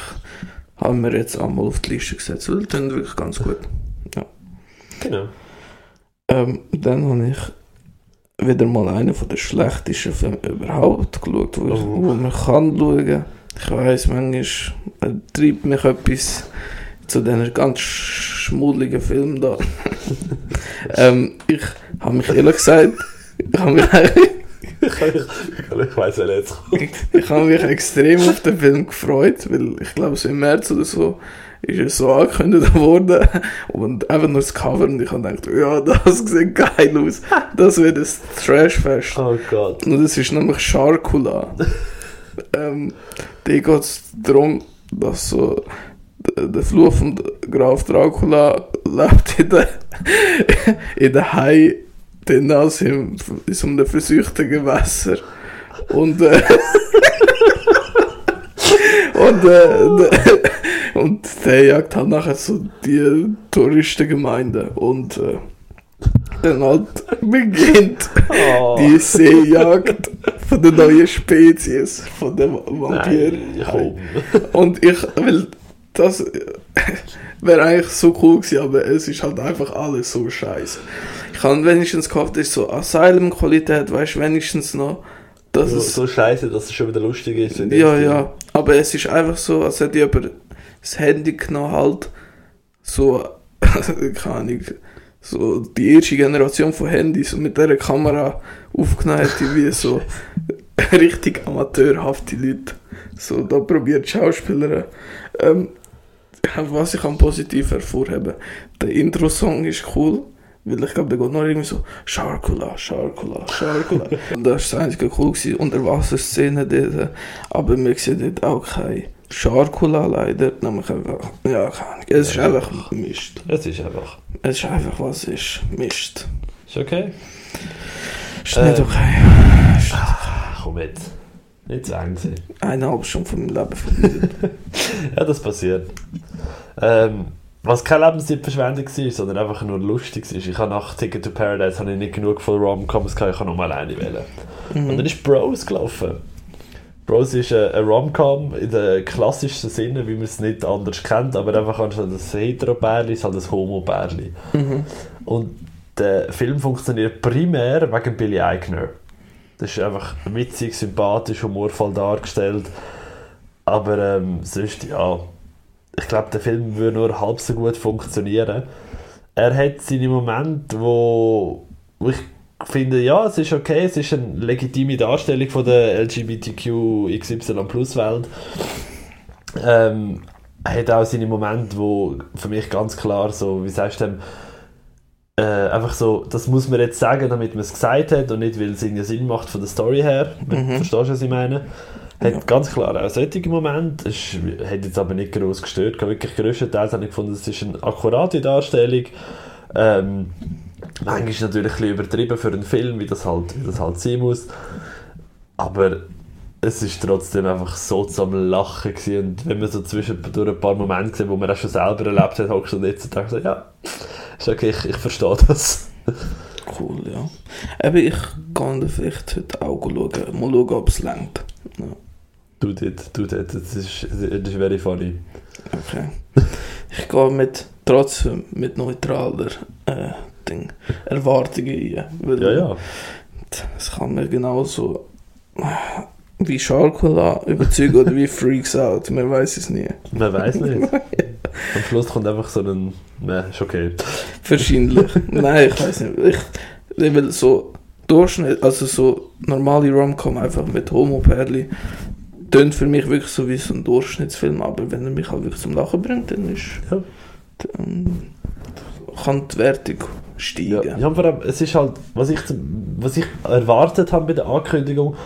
habe mir jetzt einmal auf die Liste gesetzt, weil das wirklich ganz gut. Genau. Ähm, dann habe ich wieder mal einen von den schlechtesten Filmen überhaupt geschaut, wo, ich, Oh. wo man kann schauen. Ich weiss, manchmal äh, treibt mich etwas zu diesen ganz schmuddeligen Filmen da. [LAUGHS] ähm, ich habe mich ehrlich gesagt, ich habe mich [LAUGHS] weiß, jetzt ich habe mich extrem auf den Film gefreut, weil ich glaube, so im März oder so ist er so angekündigt worden und einfach nur das Cover und ich habe gedacht, ja, das sieht geil aus. Das wird ein Trashfest. Oh Gott. Und das ist nämlich Sharkula. [LAUGHS] ähm, da geht es darum, dass so der, Fluch von Graf Dracula lebt in der, in der Hai, den aus in, in so einem verseuchten Gewässer. Und, äh, [LAUGHS] und, äh, der, [LAUGHS] und der jagt halt nachher so die Touristengemeinde. Und äh, dann halt beginnt Oh. die Seejagd von der neuen Spezies, von der Vampir. Nein, komm. Und ich will das wäre eigentlich so cool gewesen, aber es ist halt einfach alles so scheiße. Ich habe wenigstens gehofft, es ist so Asylum-Qualität, weißt du, wenigstens noch. Dass So, es, so scheiße, dass es schon wieder lustig ist. ja, ja. Aber es ist einfach so, als hätte ich über das Handy genommen halt so, [LAUGHS] keine Ahnung, so die erste Generation von Handys und mit dieser Kamera aufgenommen hätte, wie so [LAUGHS] richtig amateurhafte Leute. So, da probiert Schauspieler. Ähm, [LAUGHS] was ich am positiv hervorheben, der Intro-Song ist cool. Weil ich glaube, der geht noch irgendwie so Sharkula, Sharkula, Sharkula. [LAUGHS] und das ist das einzige cool gewesen. Unterwasserszene dort. Aber wir sehen dort auch keine Sharkula leider. Nämlich einfach, ja, keine. Es ist einfach Mist. Es ist einfach. Es ist einfach, was ist. Mist. Ist okay? Ist nicht Ähm. okay. Ist Ach, komm jetzt. Nicht zu eng eineinhalb Stunden von meinem Leben. [LAUGHS] Ja, das passiert. Ähm, was keine Lebenszeitverschwendung war, sondern einfach nur lustig war. Ich habe nach Ticket to Paradise habe ich nicht genug von Rom-Coms gehabt, ich habe nochmal eine wählen. Und dann ist Bros gelaufen. Bros ist ein Rom-Com in der klassischsten Sinne, wie man es nicht anders kennt, aber einfach anstatt das Hetero-Bärli ist halt das Homo-Bärli. Und der Film funktioniert primär wegen Billy Eichner. Das ist einfach witzig, sympathisch, humorvoll dargestellt. Aber ähm, sonst, ja, ich glaube, der Film würde nur halb so gut funktionieren. Er hat seine Momente, wo, wo ich finde, ja, es ist okay, es ist eine legitime Darstellung von der LGBTQ XY Plus Welt. Ähm, er hat auch seine Momente, wo für mich ganz klar so, wie sagst du äh, einfach so, das muss man jetzt sagen, damit man es gesagt hat und nicht, weil es irgendwie Sinn macht von der Story her. Mhm. Verstehst du, was ich meine? Hat Ja. ganz klar auch solche Momente. Ist- hat jetzt aber nicht groß gestört. Wirklich größtenteils habe ich gefunden, es ist eine akkurate Darstellung. Ähm, manchmal ist es natürlich ein bisschen übertrieben für einen Film, wie das halt, wie das halt sein muss. Aber es ist trotzdem einfach so zum Lachen gewesen. Und wenn man so zwischendurch ein paar Momente sieht, wo man auch schon selber erlebt hat, hockst du jetzt und denkst so, ja, ist okay, ich, ich verstehe das. Cool, ja. Eben, ich kann da vielleicht heute auch schauen. Mal schauen, ob es längt. Ja, Du das, du das, das ist, das ist very funny. okay. Ich gehe mit, trotzdem mit neutraler äh, Ding, Erwartungen ein. Weil Ja, ja. Es kann mir genauso wie Sharkula überzeugen oder wie Freaks Out. Man weiß es nie. Man weiß nicht. [LAUGHS] Am Schluss kommt einfach so ein. Ne, ist okay. Wahrscheinlich. Nein, ich weiß nicht. Ich, will so Durchschnitt, also so normale Rom-Com einfach mit Homo-Perli, tönt für mich wirklich so wie so ein Durchschnittsfilm, aber wenn er mich halt wirklich zum Lachen bringt, dann ist. Ja. Dann kann die Wertung Ja, steigen. ja, vor allem, es ist halt, was ich, was ich erwartet habe bei der Ankündigung,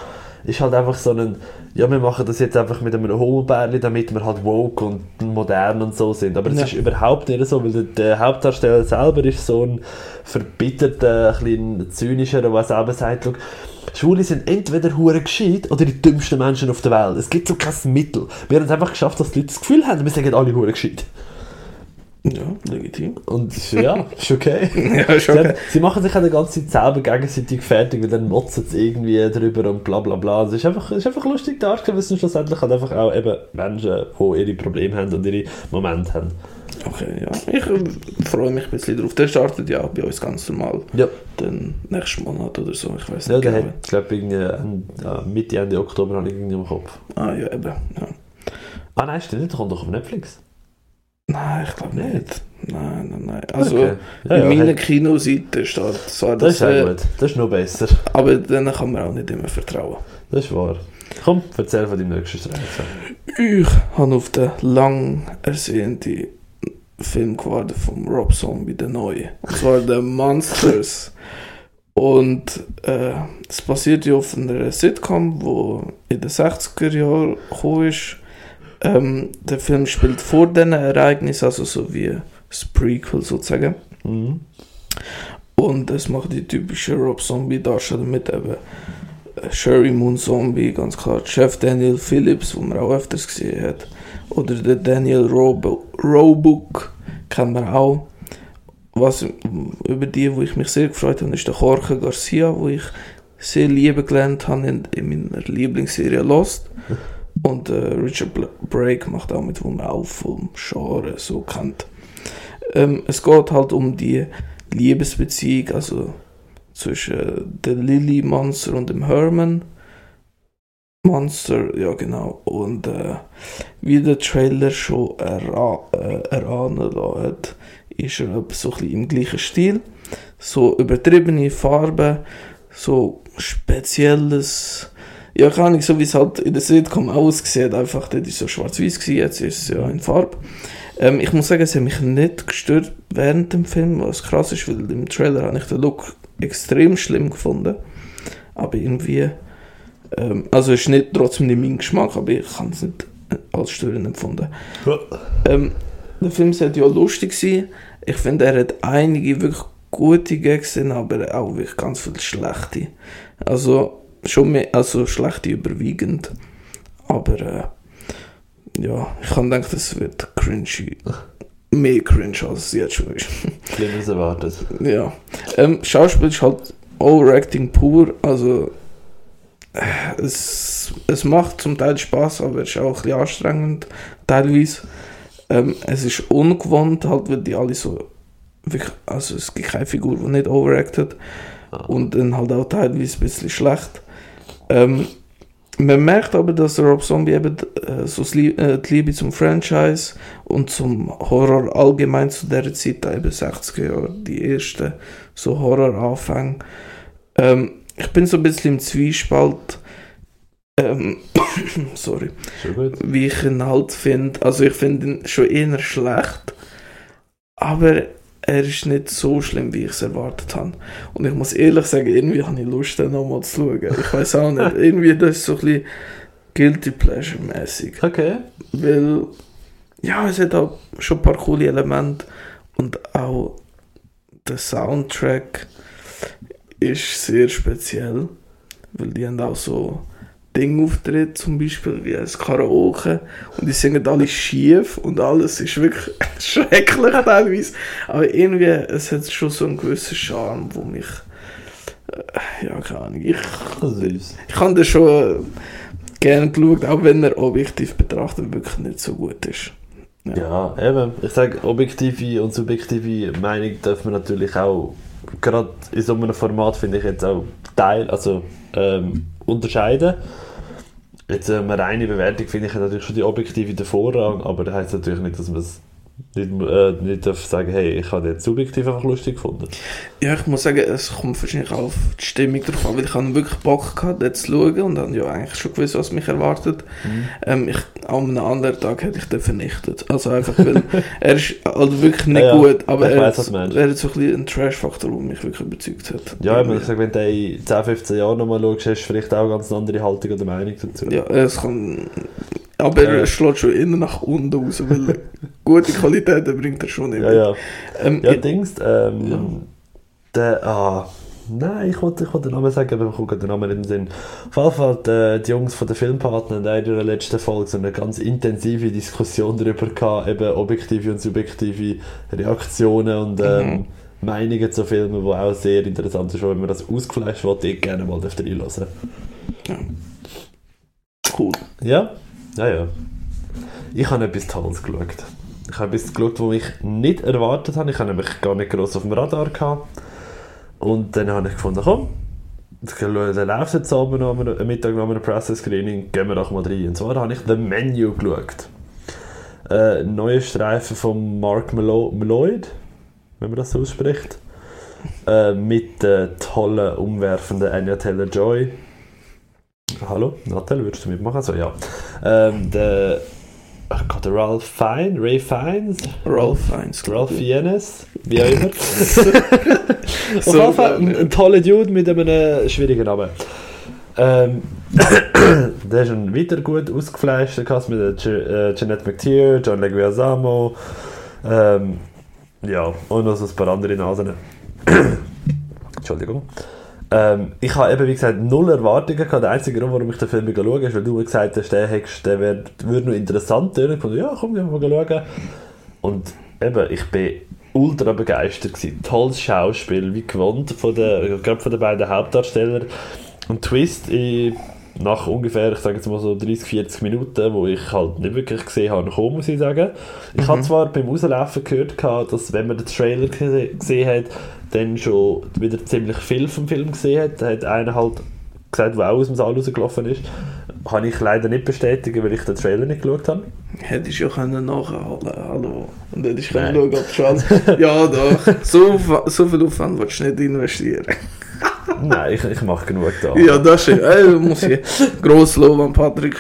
ist halt einfach so ein, ja, wir machen das jetzt einfach mit einem Homo-Bärli, damit wir halt woke und modern und so sind. Aber es Ja. ist überhaupt nicht so, weil der, der Hauptdarsteller selber ist so ein verbitterter, ein bisschen zynischer, der selber sagt, «Schau, Schwule sind entweder hure gescheit oder die dümmsten Menschen auf der Welt. Es gibt so kein Mittel. Wir haben es einfach geschafft, dass die Leute das Gefühl haben, wir sind alle hure gescheit. Ja, legitim. Und ja, ist okay. [LAUGHS] Ja, ist okay. Sie, machen sich auch die ganze Zeit selber gegenseitig fertig, weil dann motzen sie irgendwie drüber und bla bla bla. Es ist einfach, es ist einfach lustig dargestellt, weil es schlussendlich halt einfach auch eben Menschen, die ihre Probleme haben und ihre Momente haben. Okay, ja. Ich äh, freue mich ein bisschen drauf. Der startet ja bei uns ganz normal. Ja, Dann nächsten Monat oder so, ich weiß ja nicht der genau. hat, ich glaube, irgendwie Ende- ja, Mitte, Ende Oktober habe ich irgendwie im Kopf. Ah ja, eben. Ja. Ah nein, stimmt, der kommt doch auf Netflix. Nein, ich glaube nicht. Nein, nein, nein. Also, Okay. Ja, in ja, meiner hat- Kinoseite steht zwar, Das ist dass, auch äh, gut. Das ist noch besser. aber denen kann man auch nicht immer vertrauen. Das ist wahr. Komm, erzähl von deinem nächsten Streifen. Ich habe auf den lang ersehnten Film gewartet von Rob Zombie, der neue. Und zwar The Monsters. Und äh, es basiert ja auf einer Sitcom, wo in den 60er Jahren gekommen ist. Ähm, der Film spielt vor diesen Ereignissen, also so wie das Prequel sozusagen. Mhm. Und es macht die typische Rob Zombie-Darsteller mit eben äh, Sherry Moon Zombie, ganz klar. Chef Daniel Phillips, wo man auch öfters gesehen hat. Oder der Daniel Robo Roebuck, kennt man auch. Was, über die, wo ich mich sehr gefreut habe, ist der Jorge Garcia, wo ich sehr lieben gelernt habe in, in meiner Lieblingsserie Lost. [LAUGHS] Und äh, Richard Brake macht auch mit, wo man auch vom Genre so kennt. Ähm, es geht halt um die Liebesbeziehung, also zwischen der Lily Monster und dem Herman Monster, ja genau. Und äh, wie der Trailer schon erra äh, erahnen hat, ist er so ein bisschen im gleichen Stil. So übertriebene Farben, so spezielles, ja keine Ahnung, so wie es halt in der Sitcom aussieht, einfach dort ist es so schwarz-weiß jetzt ist es ja in Farbe. Ähm, ich muss sagen, es hat mich nicht gestört während dem Film, was krass ist, weil im Trailer habe ich den Look extrem schlimm gefunden. Aber irgendwie, ähm, also es ist nicht trotzdem nicht mein Geschmack, aber ich habe es nicht äh, als störend empfunden. Ähm, der Film sollte ja lustig sein. Ich finde, er hat einige wirklich gute Gags aber auch wirklich ganz viele schlechte. Also schon mehr, also schlechte überwiegend. Aber äh, ja, ich kann denken, es wird cringy. Mehr cringe als es jetzt schon ist. Schlimmeres erwartet. Ja. Ähm, Schauspiel ist halt Overacting pur, also äh, es, es macht zum Teil Spaß, aber es ist auch ein bisschen anstrengend teilweise. Ähm, es ist ungewohnt, halt, weil die alle so wirklich, also es gibt keine Figur, die nicht overacted Ah. und dann halt auch teilweise ein bisschen schlecht. Ähm, man merkt aber, dass Rob Zombie eben äh, so äh, die Liebe zum Franchise und zum Horror allgemein zu der Zeit, eben 60er Jahre, die ersten so Horroranfänge. Ähm, ich bin so ein bisschen im Zwiespalt. Ähm, [COUGHS] sorry wie ich ihn halt finde. Also ich finde ihn schon eher schlecht, aber er ist nicht so schlimm, wie ich es erwartet habe. Und ich muss ehrlich sagen, irgendwie habe ich Lust, den nochmal zu schauen. Ich weiß auch nicht, [LAUGHS] irgendwie das ist so ein bisschen guilty pleasure mäßig, Okay. weil ja, es hat auch schon ein paar coole Elemente und auch der Soundtrack ist sehr speziell, weil die haben auch so Dinge auftritt, zum Beispiel wie ein Karaoke und die singen alle schief und alles ist wirklich [LAUGHS] schrecklich teilweise, aber irgendwie es hat schon so einen gewissen Charme, wo mich äh, ja keine Ahnung, ich, Süß. ich habe das schon äh, gerne geschaut, auch wenn er objektiv betrachtet wirklich nicht so gut ist. Ja, eben. Ich sage, objektive und subjektive Meinung darf man natürlich auch, gerade in so einem Format finde ich jetzt auch Teil, also ähm, unterscheiden. Jetzt äh, eine reine Bewertung finde ich natürlich schon die objektive den Vorrang, aber das heisst natürlich nicht, dass man es nicht, äh, nicht darf sagen, hey, ich habe den subjektiv einfach lustig gefunden. Ja, ich muss sagen, es kommt wahrscheinlich auch auf die Stimmung drauf an, weil ich habe wirklich Bock gehabt, dort zu schauen und dann ja eigentlich schon gewusst, was mich erwartet. Mhm. Ähm, ich, an einem anderen Tag hätte ich den vernichtet. Also einfach, weil [LAUGHS] er ist also wirklich nicht Ja, ja. gut, aber er, meinst. er hat so ein bisschen einen Trash-Faktor, der mich wirklich überzeugt hat. Ja, ich meine, ich sage, wenn du in 10, 15 Jahren nochmal schaust, hast du vielleicht auch eine ganz andere Haltung oder Meinung dazu. Ja, es kann... Aber Ja. er schlägt schon innen nach unten raus, weil [LAUGHS] gute Qualitäten bringt er schon nicht ja. ja. Ähm, Ja, ich- Dings, ähm, der, ah, nein, ich wollte, ich wollte den Namen sagen, aber mir kommt gerade der Name nicht in den Sinn. Auf jeden Fall, die, die Jungs von den Filmpartnern haben in der letzten Folge so eine ganz intensive Diskussion darüber gehabt, eben objektive und subjektive Reaktionen und ähm, Mhm. Meinungen zu Filmen, die auch sehr interessant ist, wenn man das ausgefleischt will, ich gerne mal reinhören. Cool. Ja, ja, ja. Ich habe etwas Tolles geschaut. Ich habe etwas geschaut, was ich nicht erwartet habe. Ich habe nämlich gar nicht groß auf dem Radar gehabt. Und dann habe ich gefunden, komm, der läuft jetzt noch am Mittag noch einem Presse-Screening, gehen wir doch mal rein. Und zwar habe ich The Menu geschaut. Äh, neue Streifen von Mark Melo Meloid, wenn man das so ausspricht. Äh, mit der tollen, umwerfenden Anya Taylor-Joy. Hallo, Nathalie, würdest du mitmachen? So, ja. Ähm, der, ach Gott, der Ralph Fine, Ray Fiennes, Ralph Fiennes. Ralph Fiennes, wie auch immer. [LAUGHS] Auf So, jeden Fall ein, ein toller Dude mit einem schwierigen Namen. Ähm, [COUGHS] der ist ein weiter gut ausgefleischter Cast mit der äh, Jeanette McTeer, John Leguizamo, ähm, ja, und noch so ein paar andere Nasen. [COUGHS] Entschuldigung. Ähm, ich habe eben, wie gesagt, null Erwartungen gehabt. Der einzige Grund, warum ich den Film schaue, ist, weil du gesagt hast, der, der würde noch interessant tönen. Ich fand, ja, komm, gehen wir mal schauen. Und eben, ich bin ultra begeistert gewesen. Tolles Schauspiel, wie gewohnt, von der, gerade von den beiden Hauptdarstellern. Und Twist in, nach ungefähr, ich sage jetzt mal so 30, 40 Minuten, wo ich halt nicht wirklich gesehen habe, kommen, muss ich sagen. Ich habe zwar beim Rauslaufen gehört, gehabt, dass wenn man den Trailer gese- gesehen hat, dann schon wieder ziemlich viel vom Film gesehen hat. Da hat einer halt gesagt, der auch aus dem Saal rausgelaufen ist. Kann ich leider nicht bestätigen, weil ich den Trailer nicht geschaut habe. Hättest du ja können nachholen hallo. Und dann hättest du können schauen, ob du. [LAUGHS] Ja, doch. So, so viel Aufwand willst du nicht investieren. [LAUGHS] Nein, ich, ich mache genug da. Ja, das ist... Ey, muss ich... Gross Lob an Patrick.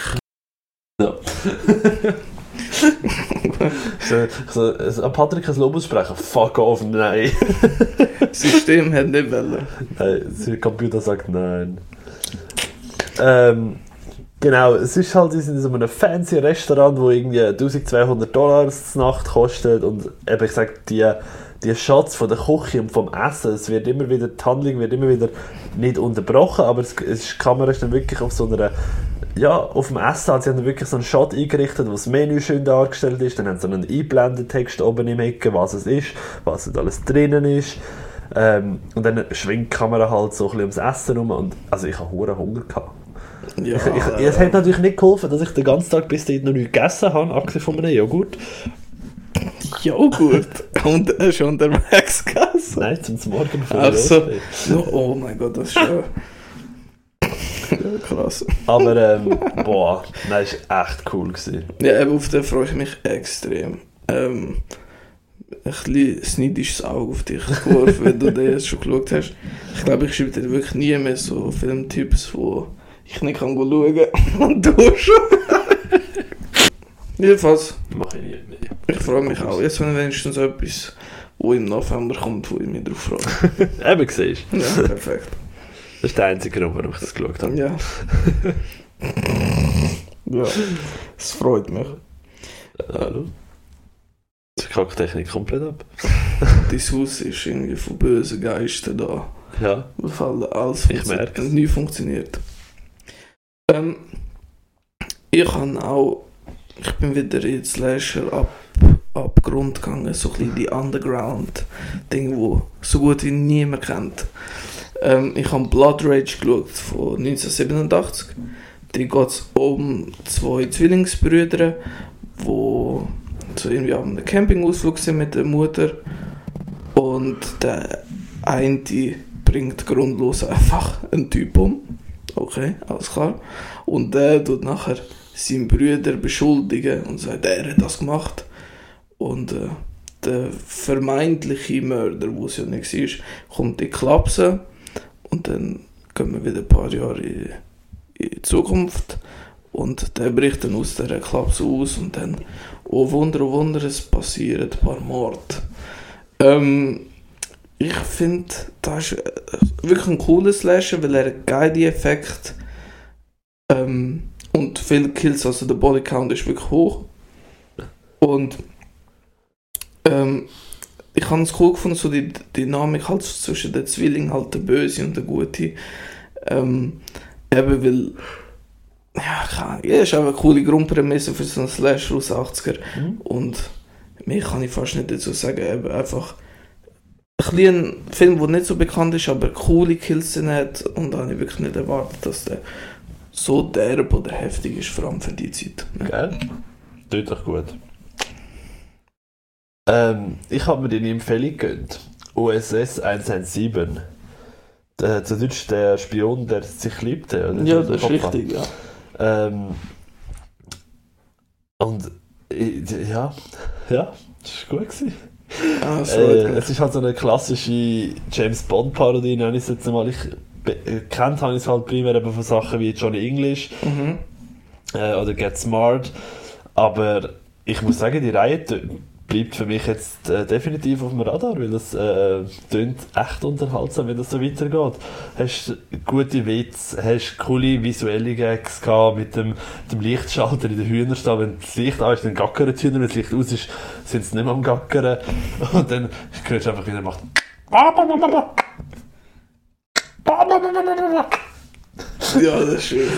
Ja. so, so, so, Patrick ein Lob aussprechen. Fuck off, nein. Das System hat nicht wollen. nein. Der Computer sagt nein. Ähm, genau, es ist halt, sie sind in so einem fancy Restaurant, wo irgendwie 1200 Dollar die Nacht kostet und eben, ich sag, die, die Shots von der Küche und vom Essen, es wird immer wieder, die Handlung wird immer wieder nicht unterbrochen, aber es, es ist, die Kamera ist dann wirklich auf so einer ja, auf dem Essen hat sie dann wirklich so einen Shot eingerichtet, wo das Menü schön dargestellt ist. Dann haben sie einen Einblendentext oben im Ecke, was es ist, was dort alles drinnen ist. Ähm, und dann schwingt die Kamera halt so ein bisschen ums Essen rum. Und, also ich hatte hohen Hunger. Gehabt. Ja, Ich, ich, es hat natürlich nicht geholfen, dass ich den ganzen Tag bis dahin noch nichts gegessen habe, abgesehen von einem Joghurt. Ja gut. [LAUGHS] Und er ist unterwegs gegessen. Nein, zum Morgen Ach ich so. oh mein Gott, das ist schon... [LAUGHS] Krass. Aber ähm, boah, es war echt cool. Gewesen. Ja, eben auf den freue ich mich extrem. Ähm, ein bisschen neidisches Auge auf dich geworfen, wenn du den jetzt schon geschaut hast. Ich glaube, ich schreibe dir wirklich nie mehr so Filmtipps, wo ich nicht kann schauen kann. [LAUGHS] Und du schon. Jedenfalls, Mach ich nie. Ich freue mich auch. Jetzt wenn wenigstens etwas, wo im November kommt, wo ich mich drauf freue. [LAUGHS] Eben, siehst du. Ja, perfekt. Das ist der einzige Grund, warum ich das geschaut habe. Ja. [LAUGHS] ja, es freut mich. Hallo? Die Kacktechnik komplett ab. [LAUGHS] Dein Haus ist irgendwie von bösen Geistern da. Ja. Weil alles Ich merk's. nie funktioniert. Ähm, ich habe auch, ich bin wieder in Slasher ab, Abgrund gegangen, so ein bisschen die Underground-Dinge, wo so gut wie niemand kennt. Ähm, ich habe Blood Rage geschaut von 1987. Die geht es um zwei Zwillingsbrüder, wo so irgendwie einem Campingausflug sind mit der Mutter und der eine bringt grundlos einfach einen Typ um. Okay, alles klar. Und der tut nachher seinen Brüder beschuldigen und sagt, er hat das gemacht. Und äh, der vermeintliche Mörder, wo es ja nicht war, kommt in die Klapse und dann gehen wir wieder ein paar Jahre in, in die Zukunft und der bricht dann aus der Klapse aus und dann, oh Wunder, oh Wunder, es passieren ein paar Morde. Ähm, ich finde, das ist äh, wirklich ein cooler Slasher, weil er geilen Effekt ähm, und viele Kills, also der Body Count ist wirklich hoch. Und ähm, ich habe es cool gefunden, so die Dynamik halt zwischen den Zwillingen, halt der Böse und der Gute. Ähm, eben weil, ja, keine Ahnung, ja, ist einfach eine coole Grundprämisse für so einen Slasher aus 80er. Mhm. Und mehr kann ich fast nicht dazu sagen, eben einfach ein ein Film, der nicht so bekannt ist, aber coole Kills hat und da habe ich wirklich nicht erwartet, dass der so derb oder heftig ist, vor allem für die Zeit. Ja. Gell? Tut doch gut. Ähm, ich habe mir deine Empfehlung gegönnt. USS 117. Der, zu Deutsch der Spion, der sich liebte. Oder? Ja, das ist richtig, ja. Ähm, und Ja, ja, das war gut. Gewesen. Ah, Äh, es ist halt so eine klassische James Bond-Parodie, nenne ich es jetzt mal. Ich kennt habe ich es halt primär eben von Sachen wie Johnny English mhm. äh, oder Get Smart. Aber ich muss sagen, die Reihe bleibt für mich jetzt äh, definitiv auf dem Radar, weil das äh, tönt echt unterhaltsam, wenn das so weitergeht. Hast gute Witze, hast coole visuelle Gags gehabt mit dem, dem Lichtschalter in den Hühnerstall. Wenn das Licht an ist, dann gackern die Hühner, wenn das Licht aus ist, sind sie nicht mehr am Gackern. [LAUGHS] Und dann hörst du einfach, wie er macht. Ja, das ist schön.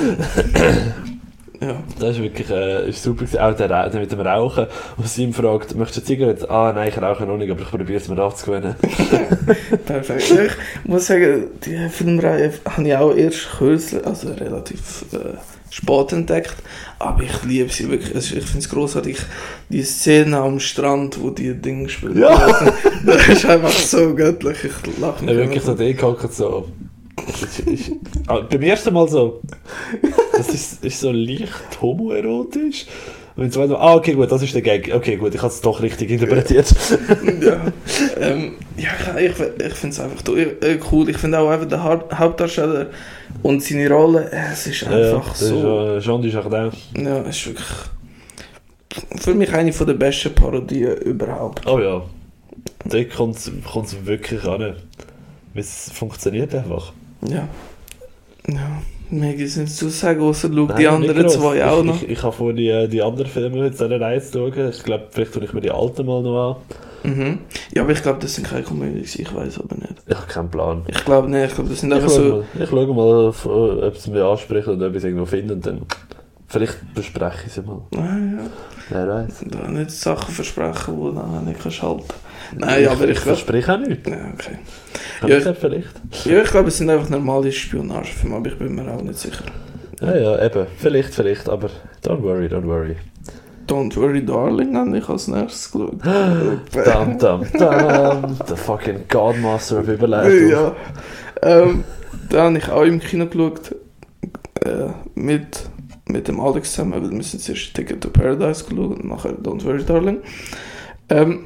ja. Das ist wirklich äh, ist super. Auch der, der mit dem Rauchen, wo sie ihn fragt, möchtest du Zigarette? Ah, nein, ich rauche noch nicht, aber ich probiere es mir abzugewöhnen. [LAUGHS] Perfekt. Ja, ich muss sagen, die Filmreihe habe ich auch erst kürzlich, also relativ äh, spät entdeckt. Aber ich liebe sie wirklich. Also ich finde es großartig. Die Szene am Strand, wo die Dinge spielen. Ja. [LAUGHS] Das ist einfach so göttlich. Ich lache Er wirklich so gehockt, so. Ich, ich, ah, beim ersten Mal so. Das ist, ist so leicht homoerotisch. Und jetzt Mal, ah, okay, gut, das ist der Gag. Okay, gut, ich habe es doch richtig interpretiert. ja, ähm, ja, ich, ich, finde es einfach äh, cool. Ich finde auch einfach den Haupt- Hauptdarsteller und seine Rolle, äh, es ist ja, einfach ist so. äh, Jean Dujardin. Ja, es ist wirklich für mich eine der besten Parodien überhaupt. Oh ja. Da kommt es wirklich an. Es funktioniert einfach. Ja. Ja. Es nicht zu sagen, außer schau die Nein, nicht anderen zwei auch ich, noch. Ich, ich habe vor, die, äh, die anderen Filme jetzt eine Reihe zu schauen. Ich glaube, vielleicht tue ich mir die alten mal noch an. Mhm. Ja, aber ich glaube, das sind keine Komödien, ich weiß aber nicht. Ich habe keinen Plan. Ich glaube nicht, ich glaube, das sind Ich einfach so. mal, ich schaue mal, äh, ob es mich anspricht und ob ich es irgendwo finde. Und dann vielleicht bespreche ich sie mal. Ah, ja. Wer weiß. Da nicht Sachen versprechen, die du dann nicht kannst halten. Nein, aber ich glaube. verspreche auch nichts. Ja, okay. Ja. ich vielleicht. Ja, ich glaube, es sind einfach normale Spionagefilme, aber ich bin mir auch nicht sicher. Ja, ja, eben. Vielleicht, vielleicht. Aber don't worry, don't worry. Don't Worry Darling habe ich als nächstes geschaut. [GASPS] Dam, dam, dam. The fucking Godmaster of Überleitung. ja. Ähm, da habe ich auch im Kino geschaut. Äh, mit, mit dem Alex zusammen, weil wir sind zuerst Ticket to Paradise geschaut und nachher Don't Worry Darling. Ähm,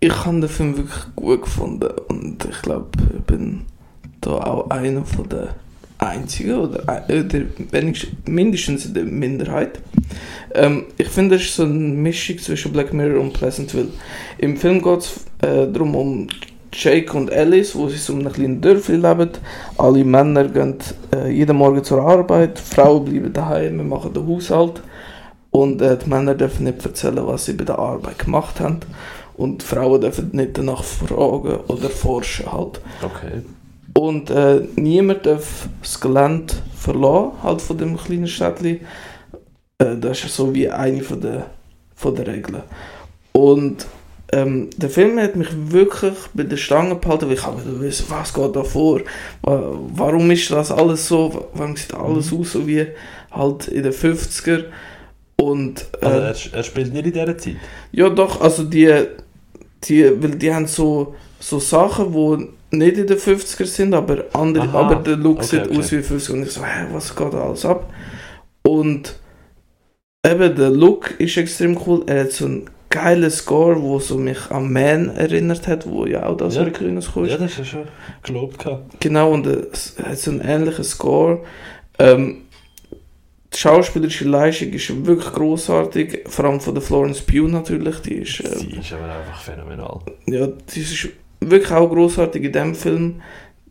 ich habe den Film wirklich gut gefunden und ich glaube, ich bin da auch einer von der einzigen oder ein- der wenigstens, mindestens in der Minderheit. Ähm, ich finde, es ist so eine Mischung zwischen Black Mirror und Pleasantville. Im Film geht es äh, darum um Jake und Alice, wo sie so in einem kleinen Dörfli leben. Alle Männer gehen äh, jeden Morgen zur Arbeit, Frauen bleiben daheim, wir machen den Haushalt. Und äh, die Männer dürfen nicht erzählen, was sie bei der Arbeit gemacht haben. Und Frauen dürfen nicht danach fragen oder forschen halt. Okay. Und äh, niemand darf das Gelände verlassen, halt von dem kleinen Städtchen. Äh, das ist so wie eine von der, von der Regeln. Und ähm, der Film hat mich wirklich bei der Stange behalten, weil ich wollte wissen, was geht da vor? Wa- Warum ist das alles so? Warum sieht alles aus so wie halt in den 50er? Und äh, Also er, er spielt nicht in dieser Zeit. ja, doch, also die, die, weil die haben so, so Sachen, die nicht in den 50er sind, aber andere, Aha, aber der Look okay, sieht okay. aus wie 50er. Und ich so, hä, was geht da alles ab? Und eben, der Look ist extrem cool. Er hat so einen geilen Score, wo so mich an Man erinnert hat, wo ja auch das Ja. ja. rauskommt. Ja, das ist ja schon gelobt. gehabt. Genau, und es hat so einen ähnlichen Score. Ähm, die schauspielerische Leistung ist wirklich großartig, vor allem von der Florence Pugh natürlich. Die ist, äh, Sie ist aber einfach phänomenal. ja, die ist wirklich auch großartig in dem Film.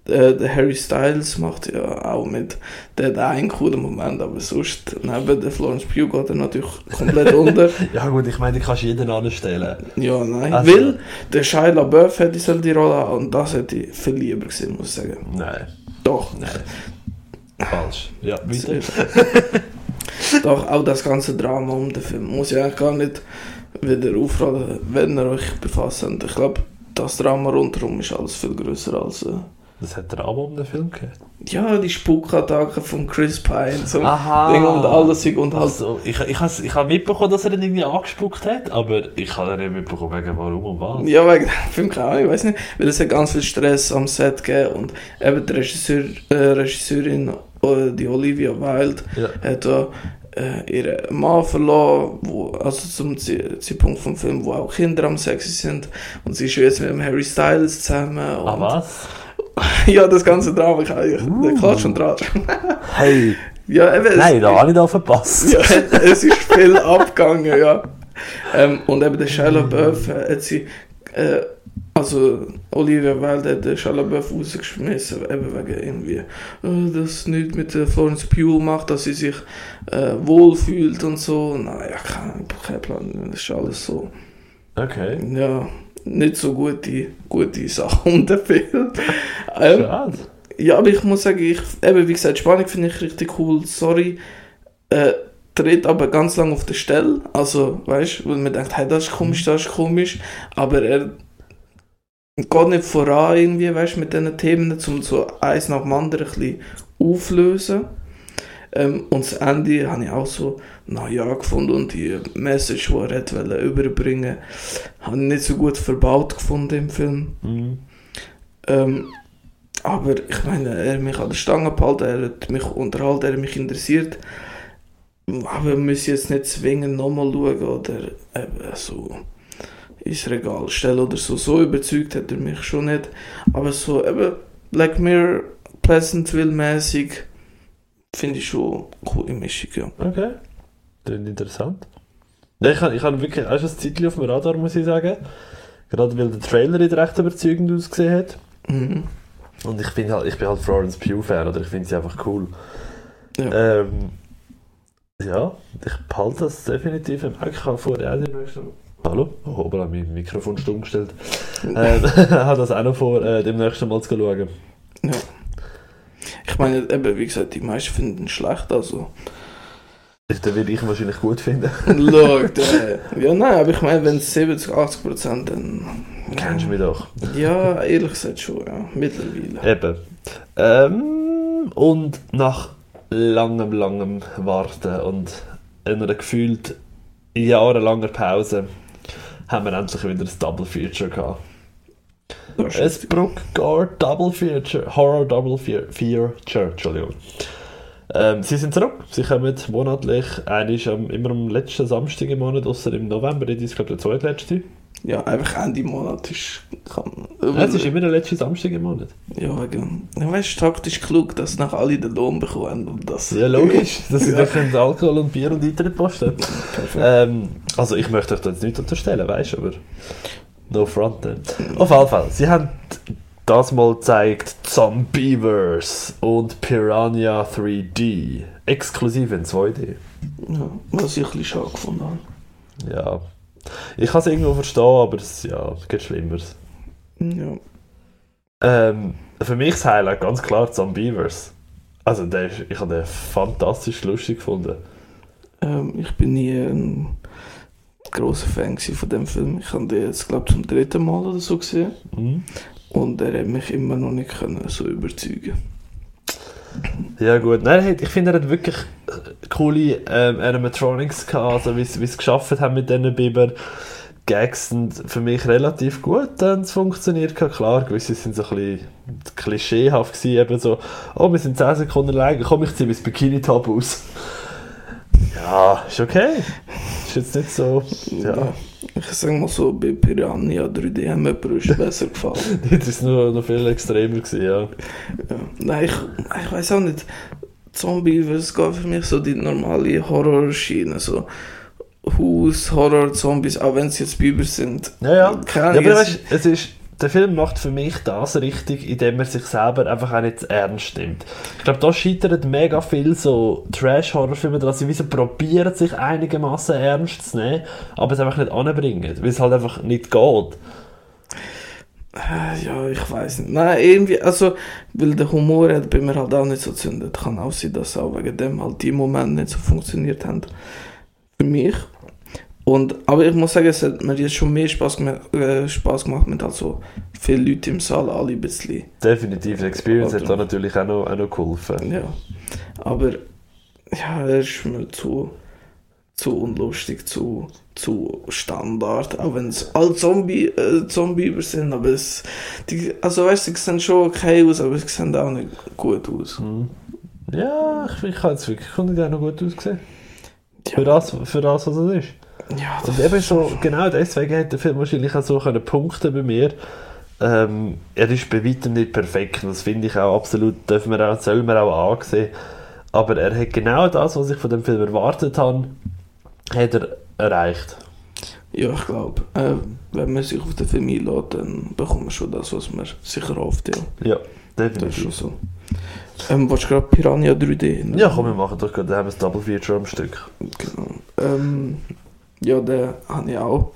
Äh, der Harry Styles macht ja auch mit. Der hat einen coolen Moment, aber sonst neben der Florence Pugh geht er natürlich komplett [LAUGHS] unter. Ja gut, ich meine, die kannst du jeden anstellen. Ja, nein. Also- Weil der Shia LaBeouf hätte die Rolle und das hätte ich viel lieber gesehen, muss ich sagen. Nein, Doch. nein. Falsch. Ja, [LAUGHS] weiter. [LAUGHS] Doch, auch das ganze Drama um den Film muss ich eigentlich gar nicht wieder aufraten, wenn ihr euch befasst. habt. Ich glaube, das Drama rundherum ist alles viel größer als. Äh, Das hat Drama um den Film gegeben. ja, die Spukattacke von Chris Pine so Aha. Ding und alles und halt. Also, ich, ich habe ich hab mitbekommen, dass er ihn irgendwie angespuckt hat, aber ich habe nicht mitbekommen, wegen warum und was. Ja, wegen dem [LAUGHS] Film, keine Ahnung, ich weiß nicht. Weil es hat ganz viel Stress am Set gegeben und eben die Regisseur, äh, Regisseurin, äh, die Olivia Wilde, Ja. hat da äh, ihren Mann verloren, wo, also zum Zeitpunkt vom Film, wo auch Kinder am Sexy sind. Und sie ist jetzt mit dem Harry Styles zusammen. Ah, was? [LAUGHS] ja, das ganze Drama, ich, ich, Uh. Klatsch und Tratsch. Hey! [LAUGHS] ja, eben, es- Nein, da habe ich da verpasst. ja, [LAUGHS] es ist viel abgegangen, ja. Ähm, und eben der Shia LaBeouf äh, hat sie, äh, also Olivia Wilde hat den Shia LaBeouf rausgeschmissen, eben wegen irgendwie, äh, das nichts mit der Florence Pugh macht, dass sie sich äh, wohlfühlt und so. Naja, kein, kein Plan, das ist alles so, Okay. ja, nicht so gute, gute Sachen um den Film. Ähm, Schade. ja, aber ich muss sagen, ich, eben wie gesagt, Spannung finde ich richtig cool. Sorry, äh, tritt aber ganz lang auf der Stelle. Also, weißt du, weil man denkt, hey, das ist komisch, das ist komisch. Aber er geht nicht voran irgendwie, weißt mit diesen Themen, um so eins nach dem anderen ein bisschen auflösen. Ähm, und das Ende habe ich auch so, na ja, gefunden und die Message, die er hat wollte überbringen, habe ich nicht so gut verbaut gefunden im Film. Mhm. Ähm, aber ich meine, er hat mich an der Stange gehalten, er hat mich unterhalten, er hat mich interessiert. Aber wir müssen jetzt nicht zwingend nochmal schauen oder eben so ins Regal stellen oder so. So überzeugt hat er mich schon nicht. Aber so eben Black Mirror, Pleasantville-mäßig finde ich schon coole Mischung, ja. Okay. Klingt interessant. Ja, ich habe ich hab wirklich auch schon ein Zeitchen auf dem Radar, muss ich sagen. Gerade weil der Trailer nicht recht überzeugend ausgesehen hat. Mhm. Und ich bin halt, ich bin halt Florence Pugh-Fan, oder ich finde sie einfach cool. Ja. Ähm, ja, ich behalte das definitiv im Auge. Ich habe vorher auch den nächsten... Hallo? Oh, oben habe ich mein Mikrofon stumm gestellt. Ähm, [LAUGHS] habe das auch noch vor, äh, dem nächsten Mal zu schauen. ja. Ich meine, eben, wie gesagt, die meisten finden ihn schlecht, also. Den würde ich wahrscheinlich gut finden. [LAUGHS] Schau, der, ja, nein, aber ich meine, wenn es 70, 80 Prozent, dann. Kennst du mich doch. Ja, ehrlich gesagt schon, ja. Mittlerweile. Eben. Ähm, und nach langem, langem Warten und einer gefühlt jahrelanger Pause haben wir endlich wieder ein Double Feature gehabt. Das ist Ein. Brookgard Double Feature, Horror Double Fe- Feature, Entschuldigung. Ähm, sie sind zurück, sie kommen monatlich, eigentlich am, immer am letzten Samstag im Monat, außer im November, das ist glaube ich der zweitletzte. Ja, einfach Ende Monat ist. Kann, Ja, es ist immer der letzte Samstag im Monat. ja, wegen. Ja, weißt du, taktisch klug, dass nach alle den Lohn bekommen und das. Ja, logisch, dass sie Ja. ja. Alkohol und Bier und Eintritt posten. Ähm, also ich möchte euch da jetzt nicht unterstellen, weißt du, aber no front then. Auf jeden Fall, sie haben das mal gezeigt Zombievers und Piranha 3D. Exklusiv in 2D. Ja, was ich ein bisschen schade gefunden habe. Ja. Ich kann es irgendwo verstehen, aber es ja, es gibt Schlimmeres. Ja. Ähm, für mich das Highlight ganz klar Zombievers. Also der ist, ich habe den fantastisch lustig gefunden. Ähm, ich bin nie ein großer Fan von dem Film. Ich habe den jetzt, glaube zum dritten Mal oder so gesehen. Mhm. Und er hat mich immer noch nicht können so überzeugen Ja gut, nein, ich finde, er hat wirklich äh, coole ähm, Animatronics gehabt, also wie sie sie geschafft haben mit diesen Biber. Gags sind für mich relativ gut dann es funktioniert. Klar, gewisse sind so ein bisschen klischeehaft gewesen, eben so, oh, wir sind 10 Sekunden allein, komm, ich ziehe mein Bikini-Top aus. Ja, ist okay. Ist jetzt nicht so, Ja. Ich sage mal so, bei Piranha 3D haben mir Brüste besser [LAUGHS] gefallen. das ist nur noch viel extremer gewesen, ja. Ja. Nein, ich, ich weiß auch nicht. Zombie, es geht für mich so die normale Horrorschiene. So Haus, Horror, Zombies, auch wenn es jetzt Biber sind. Ja, ja. Keine ja aber weißt, es ist, der Film macht für mich das richtig, indem er sich selber einfach auch nicht ernst nimmt. Ich glaube, da scheitern mega viel so Trash-Horrorfilme, dass sie wie so probieren, sich einigermaßen ernst zu nehmen, aber es einfach nicht anbringen, weil es halt einfach nicht geht. Äh, Ja, ich weiß nicht. Nein, irgendwie, also, weil der Humor hat bei mir halt auch nicht so gezündet. Kann auch sein, dass auch wegen dem halt die Momente nicht so funktioniert haben. Für mich. Und, aber ich muss sagen, es hat mir jetzt schon mehr Spaß, gemacht- äh, Spaß gemacht mit halt so viele Leute im Saal, alle ein bisschen. Definitiv, die Experience hat da natürlich auch noch, auch noch geholfen. Ja. Aber, ja, er ist mir zu, zu unlustig, zu, zu Standard. Auch wenn es alle Zombie, äh, Zombie sind, aber es, die, also weißt du, sie sehen schon okay aus, aber sie sehen auch nicht gut aus. Hm. Ja, ich, ich habe jetzt wirklich, der noch gut ausgesehen. Für das, für das, was es ist. Ja, Und eben so, genau deswegen hat der Film wahrscheinlich auch so können punkten bei mir. Ähm, er ist bei weitem nicht perfekt, das finde ich auch absolut, dürfen wir auch, soll man auch ansehen. Aber er hat genau das, was ich von dem Film erwartet habe, hat er erreicht. Ja, ich glaube, äh, wenn man sich auf den Film einlädt, dann bekommt man schon das, was man sicher hofft. Ja. Ja, Das ist schon definitiv. so. Ähm, willst du gerade Piranha 3D? Ja, komm, wir machen doch gerade, da haben wir das Double Feature am Stück. Genau. Ähm, ja, den habe ich auch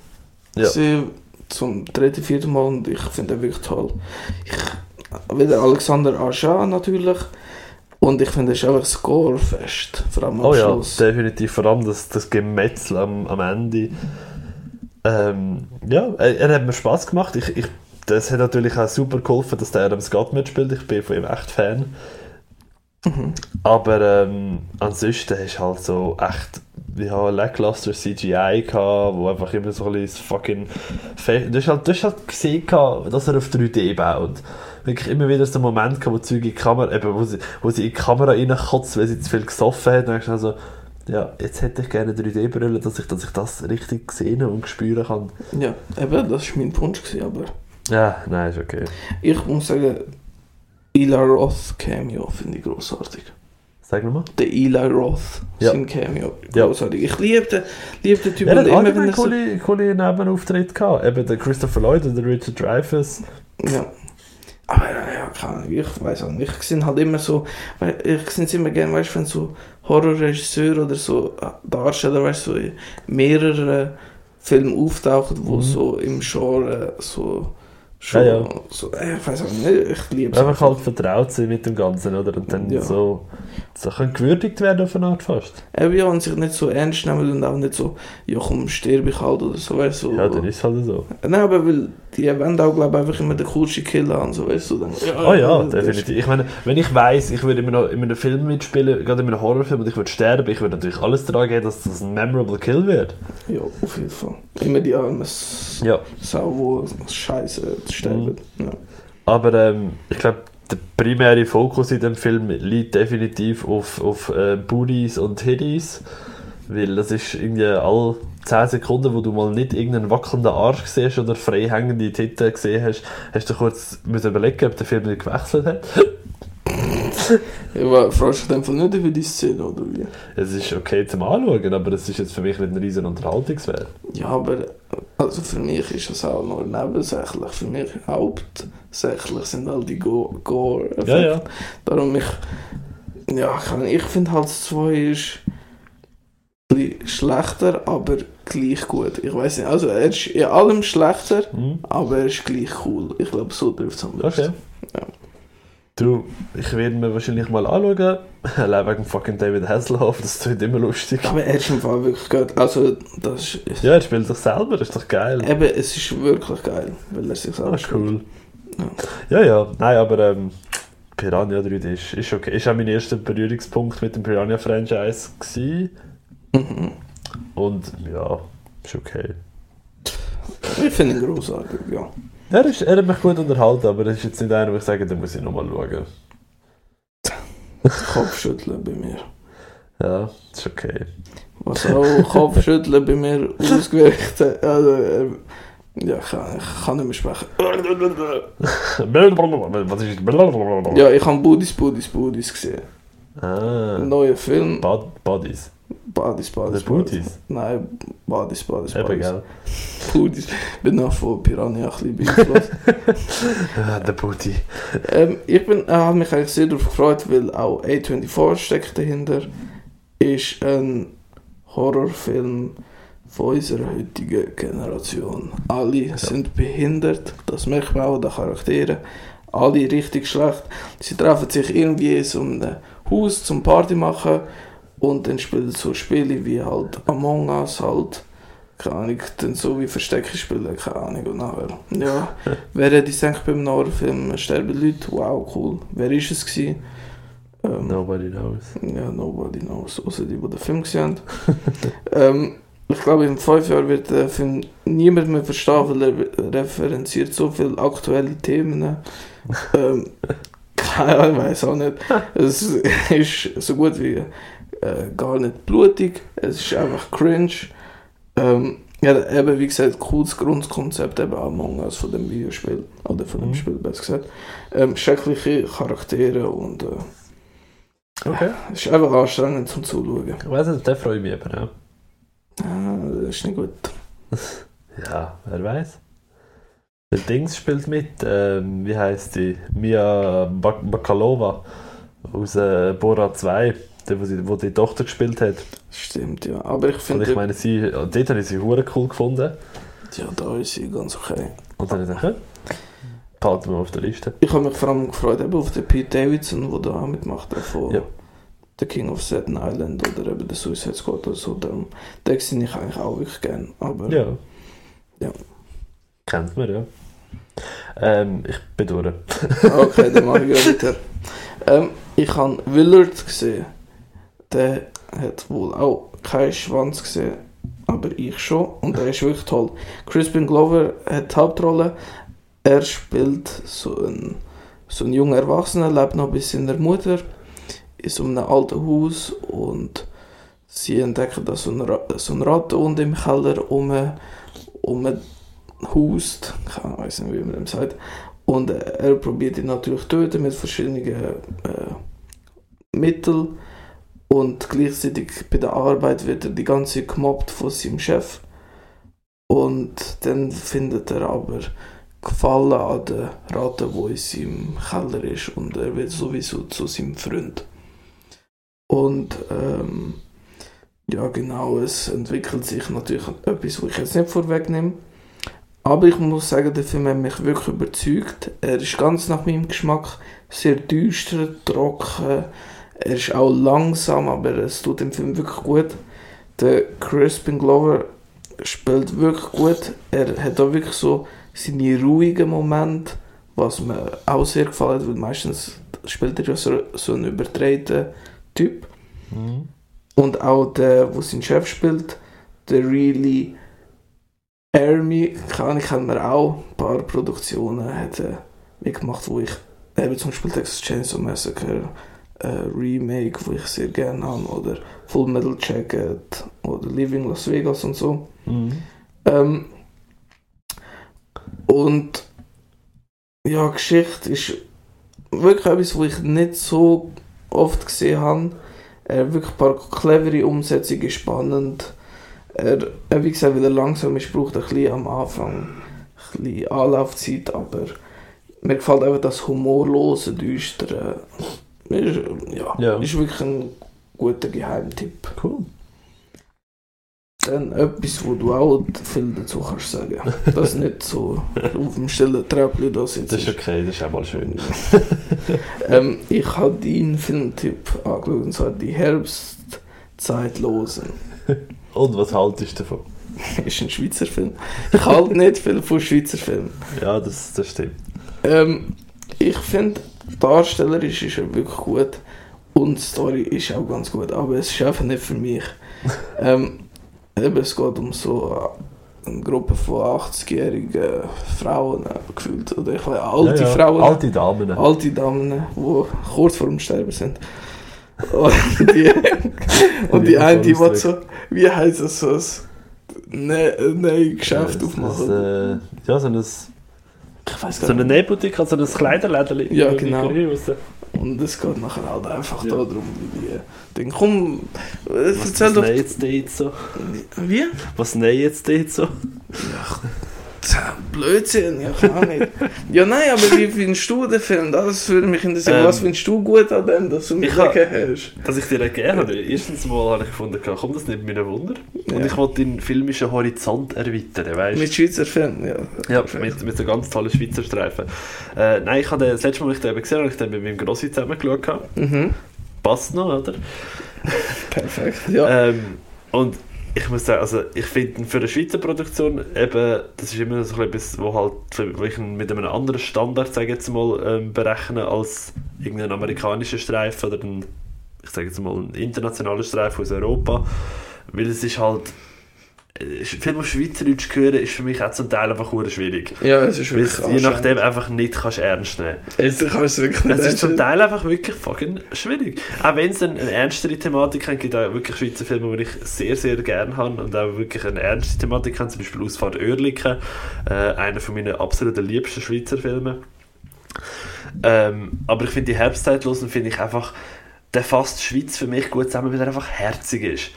Ja. gesehen zum dritten, vierten Mal und ich finde den wirklich toll. Ich, wieder Alexander Aja natürlich und ich finde, es ist einfach Scorefest, vor allem am Oh ja, Schluss. definitiv, vor allem das, das Gemetzel am, am Ende. Ähm, ja, er, er hat mir Spaß gemacht. Ich, ich, das hat natürlich auch super geholfen, dass der Adam Scott mitspielt. Ich bin von ihm echt Fan. Mhm. Aber ähm, ansonsten du halt so echt ja, lackluster CGI gehabt, wo einfach immer so ein bisschen das fucking... Fe du, hast halt, du hast halt gesehen, gehabt, dass er auf 3D baut. Wirklich immer wieder so einen Moment gehabt, wo Zeug in die Kamera, eben, wo sie, wo sie in die Kamera reinkotzt, weil sie zu viel gesoffen hat. Dann denkst du also, ja, jetzt hätte ich gerne 3D-Brille, dass ich, dass ich das richtig sehen und spüren kann. Ja, eben, das war mein Wunsch, gewesen, aber Ja, nein, ist okay. ich muss sagen, Eli Roth Cameo finde ich großartig. Sag nochmal. Der Eli Roth, Ja. sein Cameo, Ja. großartig. Ich liebe den, liebe den Typ Ja, er hat immer allgemein er so... coole, Nebenauftritte gehabt. Eben der Christopher Lloyd und der Richard Dreyfuss. Ja. Aber ja, ja, keine Ahnung, ich weiß auch nicht. Ich sehe halt immer so, ich sehe es immer gerne, weißt du, wenn so Horrorregisseure oder so äh, Darsteller, weißt du, so in mehreren Filmen auftauchen, wo Mhm. so im Genre so schon, Ja, ja. so ich weiß auch nicht, ich liebe es. Einfach halt vertraut sein mit dem Ganzen, oder? Und dann Ja. so, so können gewürdigt werden auf eine Art fast. Eben, ja, und sich nicht so ernst nehmen und auch nicht so, ja komm, sterbe ich halt oder so, weißt du. Ja, dann ist es halt so. Nein, aber weil die wollen auch, glaube ich, einfach immer den coolsten Killer haben, so, weißt du. Dann, Oh ja, das ist- definitiv. Ich meine, wenn ich weiss, ich würde immer noch in einem Film mitspielen, gerade in einem Horrorfilm, und ich würde sterben, ich würde natürlich alles daran geben, dass das ein memorable Kill wird. Ja, auf jeden Fall. Immer die arme S- Ja. Sau, wo scheiße sterben. Mhm. Ja. Aber ähm, ich glaube, der primäre Fokus in dem Film liegt definitiv auf, auf äh, Booties und Titties. Weil das ist irgendwie alle 10 Sekunden, wo du mal nicht irgendeinen wackelnden Arsch siehst oder frei hängende Titten gesehen hast, hast du kurz müssen überlegen, ob der Film nicht gewechselt hat. Ja, fragst du einfach nicht über die Szene, oder wie? Es ist okay zum Anschauen, aber es ist jetzt für mich nicht ein riesen Unterhaltungswert. Ja, aber also für mich ist das auch nur nebensächlich. Für mich hauptsächlich sind all die Go- gore Ja, ja. Darum ich, ja, kann- ich finde halt das 2 ist schlechter, aber gleich gut. Ich weiß nicht, also er ist in allem schlechter, Hm? aber er ist gleich cool. Ich glaube, so trifft es am besten. Okay. Ja. Du, ich werde mir wahrscheinlich mal anschauen. [LAUGHS] Allein wegen fucking David Hasselhoff, das tut immer lustig. Aber er ist im Fall wirklich gut. Also, das ist, Ja, er spielt sich selber, das ist doch geil. eben, es ist wirklich geil, weil er sich Ah, selber cool. Ja. Ja, ja, nein, aber ähm, Piranha 3D ist, ist okay. Ist auch mein erster Berührungspunkt mit dem Piranha-Franchise. Mhm. Und ja, ist okay. Ich finde ihn großartig, ja. Er, ist, er hat mich gut unterhalten, aber es ist jetzt nicht einer, wo ich sage, da muss ich nochmal schauen. Kopfschütteln bei mir. Ja, ist okay. Was auch Kopfschütteln bei mir [LAUGHS] ausgewirkt hat. Also, ja, ich kann, ich kann nicht mehr sprechen. [LAUGHS] Was ist das? Ja, ich habe Budis, Budis, Budis gesehen. Ah, neuer Film. Bod Bodies. Badis, Badis, Oder Budis? Nein, Badis, Badis, Eben, gell? Ich bin noch von Piranha ein bisschen beeinflusst. Ah, der Booty. ähm, ich bin, äh, habe mich eigentlich sehr darauf gefreut, weil auch A24 steckt dahinter. Ist ein Horrorfilm von unserer heutigen Generation. Alle sind behindert, das merkt man auch den Charakteren. Alle richtig schlecht. Sie treffen sich irgendwie in so einem Haus zum Party machen und dann spielen so Spiele wie halt Among Us halt. Keine Ahnung, dann so wie Verstecke spielen, keine Ahnung. Und nachher, ja, [LAUGHS] wer hätte ich gedacht beim Horrorfilm sterben Leute? Wow, cool. Wer ist es gewesen? Ähm, Nobody knows. ja, nobody knows, außer die, die den Film gesehen haben. [LAUGHS] ähm, ich glaube, in fünf Jahren wird der Film niemand mehr verstehen, weil er referenziert so viele aktuelle Themen. [LAUGHS] ähm, keine Ahnung, ich weiß auch nicht. Es ist so gut wie äh, gar nicht blutig, es ist einfach cringe. Ähm, ja, eben wie gesagt, cooles Grundkonzept eben Among Us von dem Videospiel, oder von dem Mhm. Spiel besser gesagt. Ähm, schreckliche Charaktere und äh, Okay. es ist einfach anstrengend zum Zuschauen. Ich weiß nicht, der freue ich mich eben auch. Ah, das ist nicht gut. [LAUGHS] Ja, wer weiß. Der Dings spielt mit, ähm, wie heißt die? Mia Bak Bakalova aus äh, Bora 2, die, wo, sie, wo die Tochter gespielt hat. Stimmt, ja. Aber ich Und finde, ich meine, sie, dort habe ich sie hure cool gefunden. ja, da ist sie ganz okay. Und dann habe ich gedacht, ja, behalten wir auf der Liste. Ich habe mich vor allem gefreut eben auf den Pete Davidson, der da auch mitmacht, der von Ja. The King of Staten Island oder eben der Suicide Squad oder so. Den, den sehe ich eigentlich auch wirklich gerne. Aber Ja. Ja. Kennt man, ja. Ähm, ich bin durch. [LAUGHS] okay, dann mache ich weiter. Ähm, ich habe Willard gesehen. Der hat wohl auch keinen Schwanz gesehen, aber ich schon. Und er ist wirklich toll. Crispin Glover hat die Hauptrolle. Er spielt so einen, so einen jungen Erwachsenen, lebt noch bis in der Mutter, in so einem alten Haus und sie entdecken, dass so ein, Ra so ein Rattenhund im Keller um, um hust. Ich weiß nicht, wie man dem sagt. Und er probiert ihn natürlich töten mit verschiedenen äh, Mitteln. Und gleichzeitig bei der Arbeit wird er die ganze Zeit gemobbt von seinem Chef. Und dann findet er aber Gefallen an der Ratte, wo in seinem Keller ist. Und er wird sowieso zu seinem Freund. Und ähm, ja, genau, es entwickelt sich natürlich etwas, was ich jetzt nicht vorwegnehme. Aber ich muss sagen, der Film hat mich wirklich überzeugt. Er ist ganz nach meinem Geschmack sehr düster, trocken. Er ist auch langsam, aber es tut dem Film wirklich gut. Der Crispin Glover spielt wirklich gut. Er hat auch wirklich so seine ruhigen Momente, was mir auch sehr gefallen hat, weil meistens spielt er ja so, so einen übertreten Typ. Mhm. Und auch der, wo sein Chef spielt, der Really Army, kann ich kennt auch ein paar Produktionen hat er mitgemacht, wo ich eben zum Beispiel Texas Chainsaw Massacre äh, Remake, wo ich sehr gerne habe, oder Full Metal Jacket oder Living Las Vegas und so. Mhm. Ähm, und ja, Geschichte ist wirklich etwas, was ich nicht so oft gesehen habe. Er hat wirklich ein paar clevere Umsetzungen, spannend. Er, wie gesagt, weil er langsam ist, braucht er ein bisschen am Anfang ein bisschen Anlaufzeit, aber mir gefällt einfach das humorlose, düstere. Ist, ja, Ja. ist wirklich ein guter Geheimtipp. Cool. Dann etwas, wo du auch viel dazu kannst sagen. [LAUGHS] Das nicht so auf dem stillen Treppchen da sitzt. Das ist okay, das ist auch mal schön. [LAUGHS] ähm, ich habe deinen Filmtipp angeschaut, und zwar die Herbstzeitlosen. [LAUGHS] Und was haltest du davon? ist ein Schweizer Film. Ich halte nicht viel von Schweizer Filmen. Ja, das, das stimmt. Ähm, ich finde, darstellerisch ist er wirklich gut und die Story ist auch ganz gut, aber es ist einfach nicht für mich. ähm, eben, es geht um so eine Gruppe von 80-jährigen Frauen gefühlt, oder ich weiß, alte ja, ja. Frauen. Alte Damen. alte Damen, die kurz vor dem Sterben sind. Und die, [LAUGHS] und die eine, die will so, wie heißt es, so ein ne, neues Geschäft Das- aufmachen. Das, äh, ja, so ein, so ich weiß eine Nähboutique, also ein Kleiderläden. Ja, genau. Was Und es geht nachher halt einfach darum, wie die denken, komm, äh, erzähl was doch. nähen jetzt dort so? Wie? Was nähen jetzt dort so? Tja, Blödsinn, ja, kann nicht. [LAUGHS] ja, nein, aber wie findest du den Film? Das würde mich interessieren. Ähm, Was findest du gut an dem, dass du mich gegeben hast? Dass ich dir gegeben habe. Erstens mal habe ich gefunden, komm, das nimmt mir ein Wunder. Und Ja. ich wollte den filmischen Horizont erweitern, weißt Mit Schweizer Filmen, ja. Ja, mit, mit so ganz tollen Schweizer Streifen. Äh, nein, ich habe den, das letzte Mal, als ich den eben gesehen habe, ich den mit meinem Grossi zusammen geschaut. Mhm. Passt noch, oder? Perfekt, ja. Ähm, und ich muss sagen, also ich finde für eine Schweizer Produktion eben, das ist immer so etwas, wo halt, wo ich mit einem anderen Standard, sage jetzt mal, ähm, berechne als irgendein amerikanischer Streifen oder ein, ich sage jetzt mal, ein internationaler Streifen aus Europa, weil es ist halt äh, Film auf Schweizerdeutsch hören ist für mich auch zum Teil einfach schwierig. Ja, es ist Weil wirklich du je nachdem einfach nicht kannst ernst nehmen Jetzt kannst es wirklich Es ist zum. Teil einfach wirklich fucking schwierig. Auch wenn es eine, eine ernstere Thematik hat, gibt es auch wirklich Schweizer Filme, die ich sehr, sehr gerne habe und auch wirklich eine ernste Thematik haben. Zum Beispiel Ausfahrt Oerlikon, äh, einer von meinen absoluten liebsten Schweizer Filme. Ähm, aber ich finde die Herbstzeitlosen finde ich einfach, der fasst die Schweiz für mich gut zusammen, weil er einfach herzig ist.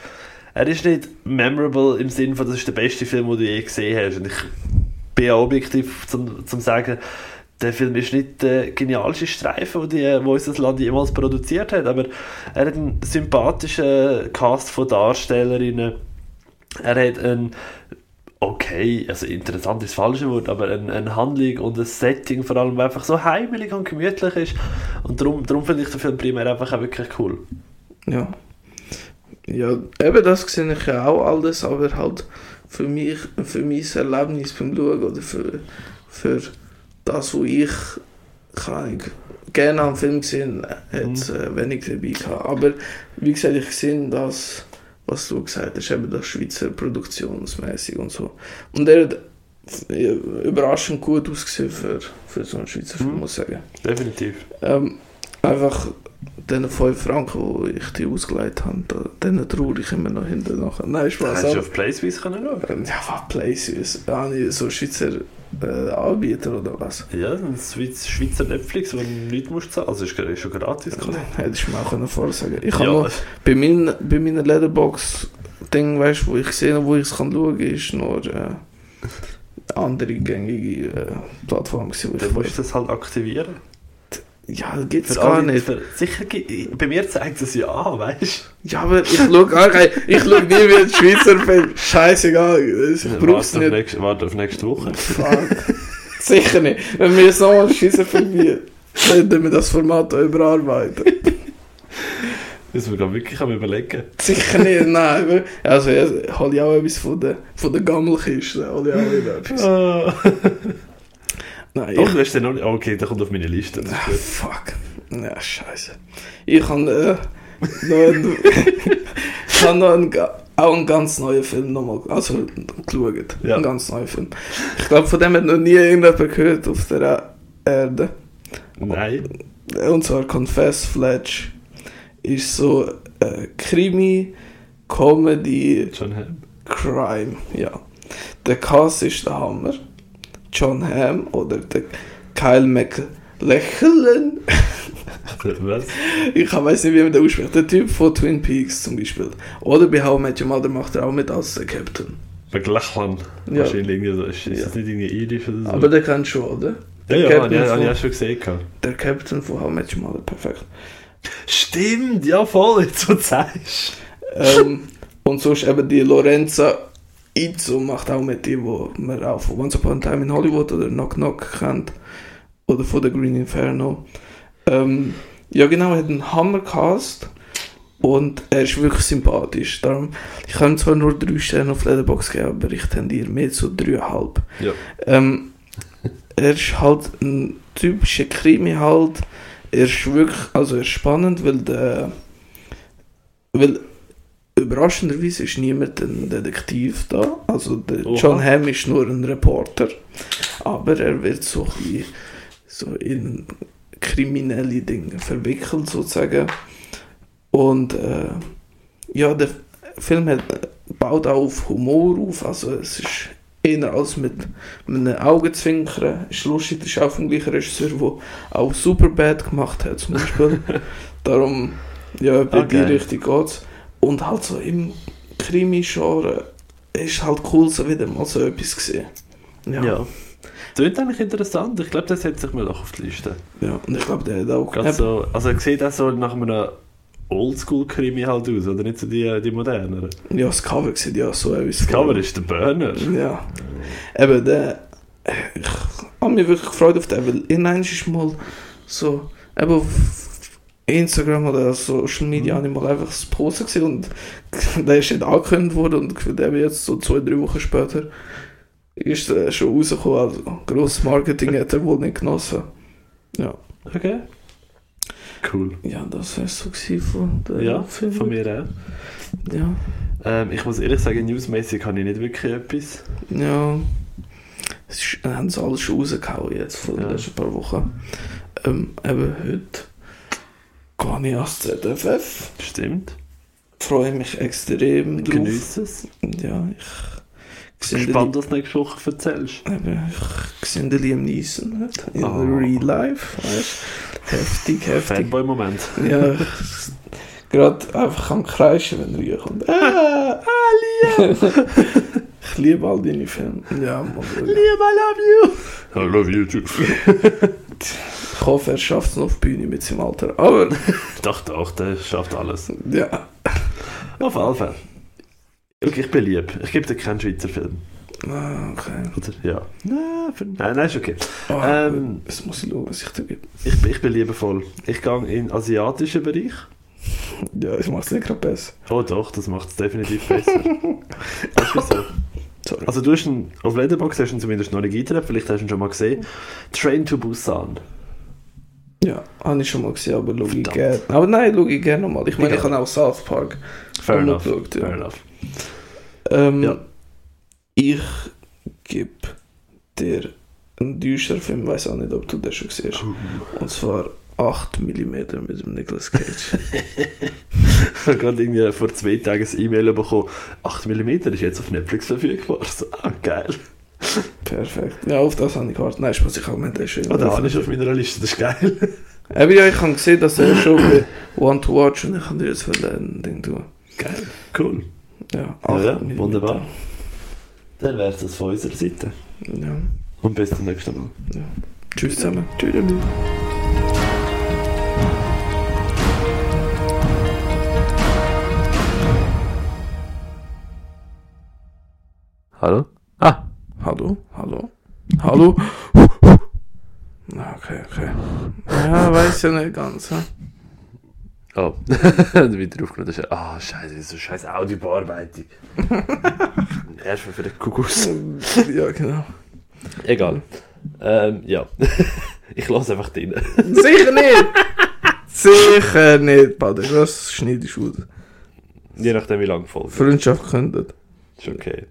Er ist nicht memorable im Sinne von, das ist der beste Film, den du je gesehen hast. Und ich bin ja objektiv zum, zum sagen, der Film ist nicht der genialste Streifen, den die, wo unser Land jemals produziert hat, aber er hat einen sympathischen Cast von Darstellerinnen. Er hat ein okay, also interessant ist das falsche Wort, aber eine, eine Handlung und ein Setting vor allem, einfach so heimelig und gemütlich ist. Und darum, darum finde ich den Film primär einfach auch wirklich cool. Ja. Ja, eben das sehe ich ja auch alles, aber halt für mich, für mein Erlebnis beim Schauen oder für, für das, wo ich Ahnung, gerne am Film gesehen hat es äh, wenig dabei gehabt. Aber wie gesagt, ich sehe das, was du gesagt hast, eben das Schweizer produktionsmäßig und so. Und er hat überraschend gut ausgesehen für, für so einen Schweizer Film, Mhm. muss ich sagen. Definitiv. Ähm, einfach den 5 Franken, die ich dir ausgeleiht habe, denen traue ich immer noch hinten nachher. Nein, Spaß. Hast du auf Placewiese können schauen? ja, was Places? Habe ich so Schweizer äh, Anbieter oder was? Ja, ein Schweiz, Schweizer Netflix, wo du nichts musst zahlen. Also ist, ist schon gratis. Kann Hättest du mir auch können vorsagen Ich ja, habe noch bei, mein, bei meiner Letterbox-Ding, weißt du, wo ich sehe, wo ich es kann schauen kann, ist nur äh, andere gängige äh, Plattform. gewesen, dann musst du das halt aktivieren. Ja, gibt es Für gar alle- nicht. Für, sicher, bei mir zeigt es ja an, weißt du? Ja, aber ich schaue gar kein, ich schaue nie wie ein Schweizer Film. Scheißegal, ich brauch's Warte auf, nicht. nächste, warte auf nächste Woche. Fuck. Sicher nicht. Wenn wir so einen Scheißer Film wie, dann wir das Format auch überarbeiten. Müssen wir gerade wirklich am überlegen. Sicher nicht, nein. Also, ja, hol ich auch etwas von der, von der Gammelkiste. Hol ich auch etwas. Nein, Doch, ich, du hast den noch nicht. Okay, der kommt auf meine Liste. Ist Ah, fuck. Ja, scheiße. Ich habe äh, noch einen, [LAUGHS] ich habe noch einen, auch einen ganz neuen Film nochmal, also geschaut. Ja. Einen ganz neuen Film. Ich glaube, von dem hat noch nie irgendjemand gehört auf der Erde. Nein. Und zwar Confess Fletch ist so äh, Krimi, Comedy. Crime, ja. Der Cast ist der Hammer. John Hamm oder der Kyle McLachlan. Was? Ich weiß nicht, wie man den ausspricht. Der Typ von Twin Peaks zum Beispiel. Oder bei How I Met Your Mother macht er auch mit als der Captain. Beglachlan. Ja. Wahrscheinlich irgendwie so. Ist, ist Ja. das nicht irgendwie irisch oder so? Aber der kennt schon, oder? ja, ja, Captain ja, ja, von- ja, schon gesehen. Der Captain von How I Met Your Mother, perfekt. Stimmt, ja voll, jetzt du sagst. ähm, und sonst eben die Lorenza Izzo macht auch mit die, wo man auch von Once Upon a Time in Hollywood oder Knock Knock kennt. Oder von The Green Inferno. Ähm, ja genau, er hat einen Hammercast. Und er ist wirklich sympathisch. Darum, ich kann zwar nur drei Sterne auf Letterboxd geben, aber ich tendiere mehr zu dreieinhalb. Ja. Ähm, er ist halt ein typischer Krimi halt. Er ist wirklich, also er ist spannend, weil der, weil überraschenderweise ist niemand ein Detektiv da. Also der Oha. John Hamm ist nur ein Reporter. Aber er wird so ein bisschen so in kriminelle Dinge verwickelt sozusagen. Und äh, ja, der Film hat, baut auch auf Humor auf. Also es ist eher als mit, mit einem Augenzwinkern. Ist lustig, das ist auch vom gleichen Regisseur, der auch Superbad gemacht hat zum Beispiel. [LAUGHS] Darum, ja, bei Okay. die Richtung geht's. Und halt so im Krimi-Genre ist halt cool, so wieder mal so etwas gesehen. Ja. ja. Ja. Klingt eigentlich interessant. Ich glaube, das setzt sich mal auch auf die Liste. und ich glaube, der hat auch... Ganz so, also er sieht auch so nach einem Oldschool-Krimi halt aus, oder nicht so die, die moderneren. Ja, das Cover sieht ja so etwas Das Cover ist der Burner. Ja. Eben, der... Ich habe mich wirklich gefreut auf den, weil irgendwann ist mal so... Eben Instagram oder Social Media Mhm. habe ich mal einfach das Poster gesehen und [LAUGHS] der ist nicht angekündigt worden und eben jetzt so zwei, drei Wochen später ist er schon rausgekommen. Also grosses Marketing hat er wohl nicht genossen. Ja. Okay. Cool. Ja, das war so von der Ja, Film. von mir auch. Ja. Ähm, ich muss ehrlich sagen, newsmäßig habe ich nicht wirklich etwas. Ja. Ist, äh, haben sie alles schon rausgehauen jetzt von den Ja. letzten paar Wochen. Ähm, eben heute gehe ich ans ZFF. Stimmt. Freue mich extrem drauf. Genieße es. Ja, ich gesinde Gespannt, was du nächste Woche erzählst. eben, ich gesinde Liam Neeson heute. In Oh. real life. Weißt? Heftig, heftig. Fanboy-Moment. Ja, gerade einfach am Kreischen, wenn er reinkommt. Ah, ah, Liam! [LAUGHS] ich liebe all deine Filme. Ja, Mann. Liam, I love you. I love you too. [LAUGHS] Ich hoffe, er schafft es noch auf die Bühne mit seinem Alter. Aber, [LAUGHS] doch, doch, der schafft alles. ja. Auf alle Fälle. Ich bin lieb. Ich gebe dir keinen Schweizer Film. Ah, okay. Oder? Ja. Nein, für- nein, nein, ist okay. Oh, Ähm, das muss ich schauen, was ich da gebe. Ich, bin- ich bin liebevoll. Ich gehe in den asiatischen Bereich. Ja, ich mache es nicht gerade besser. Oh doch, das macht es definitiv besser. [LAUGHS] weißt du wieso? Sorry. Also du hast ihn, auf Letterboxd hast du ihn zumindest noch nicht eingetragen, vielleicht hast du ihn schon mal gesehen. Train to Busan. Ja, habe ich schon mal gesehen, aber schaue ich gerne. Aber nein, schaue ich gerne nochmal. Ich meine, ich habe auch South Park. Fair enough. geschaut, ja. Fair enough. Ähm, Ja. Ich gebe dir einen düsteren Film, weiß auch nicht, ob du den schon gesehen hast. Und zwar 8 mm mit dem Nicolas Cage. [LAUGHS] Ich habe gerade irgendwie vor zwei Tagen ein E-Mail bekommen. 8mm ist jetzt auf Netflix verfügbar. [LAUGHS] So, ah, geil. Perfekt. Ja, auf das habe ich gewartet. Nein, Spaß, ich habe gemeint, der ist schön. Oh, der ist auf meiner Liste, das ist geil. [LAUGHS] Aber ja, ich habe gesehen, dass er schon bei One to Watch und ich kann dir jetzt für ein Ding tun. Geil, cool. Ja, Ja, 8 ja, mm. wunderbar. Dann wäre es das von unserer Seite. Ja, Und bis zum nächsten Mal. ja. Tschüss zusammen. Tschüss. Hallo? Ah, Hallo? Hallo? [LAUGHS] Hallo? Na, okay, okay. Ja, weiß ja nicht ganz. Hm? Oh, [LAUGHS] wieder aufgenommen. Das ist, ah, scheiße, so scheiß Audiobearbeitung. Erst für den Kuckucks. Ja, genau. Egal. Ähm, ja. [LAUGHS] ich lasse einfach drin. Sicher nicht! Sicher nicht, Pader. Das schneidest du aus. Je nachdem, wie lange folgt. Freundschaft könntet. Ist okay.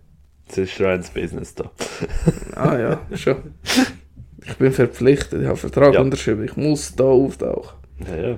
Es ist reines Business da. [LAUGHS] Ah ja, [LAUGHS] schon. Ich bin verpflichtet, ich habe einen Vertrag Ja. unterschrieben. Ich muss da auftauchen. Ja, ja.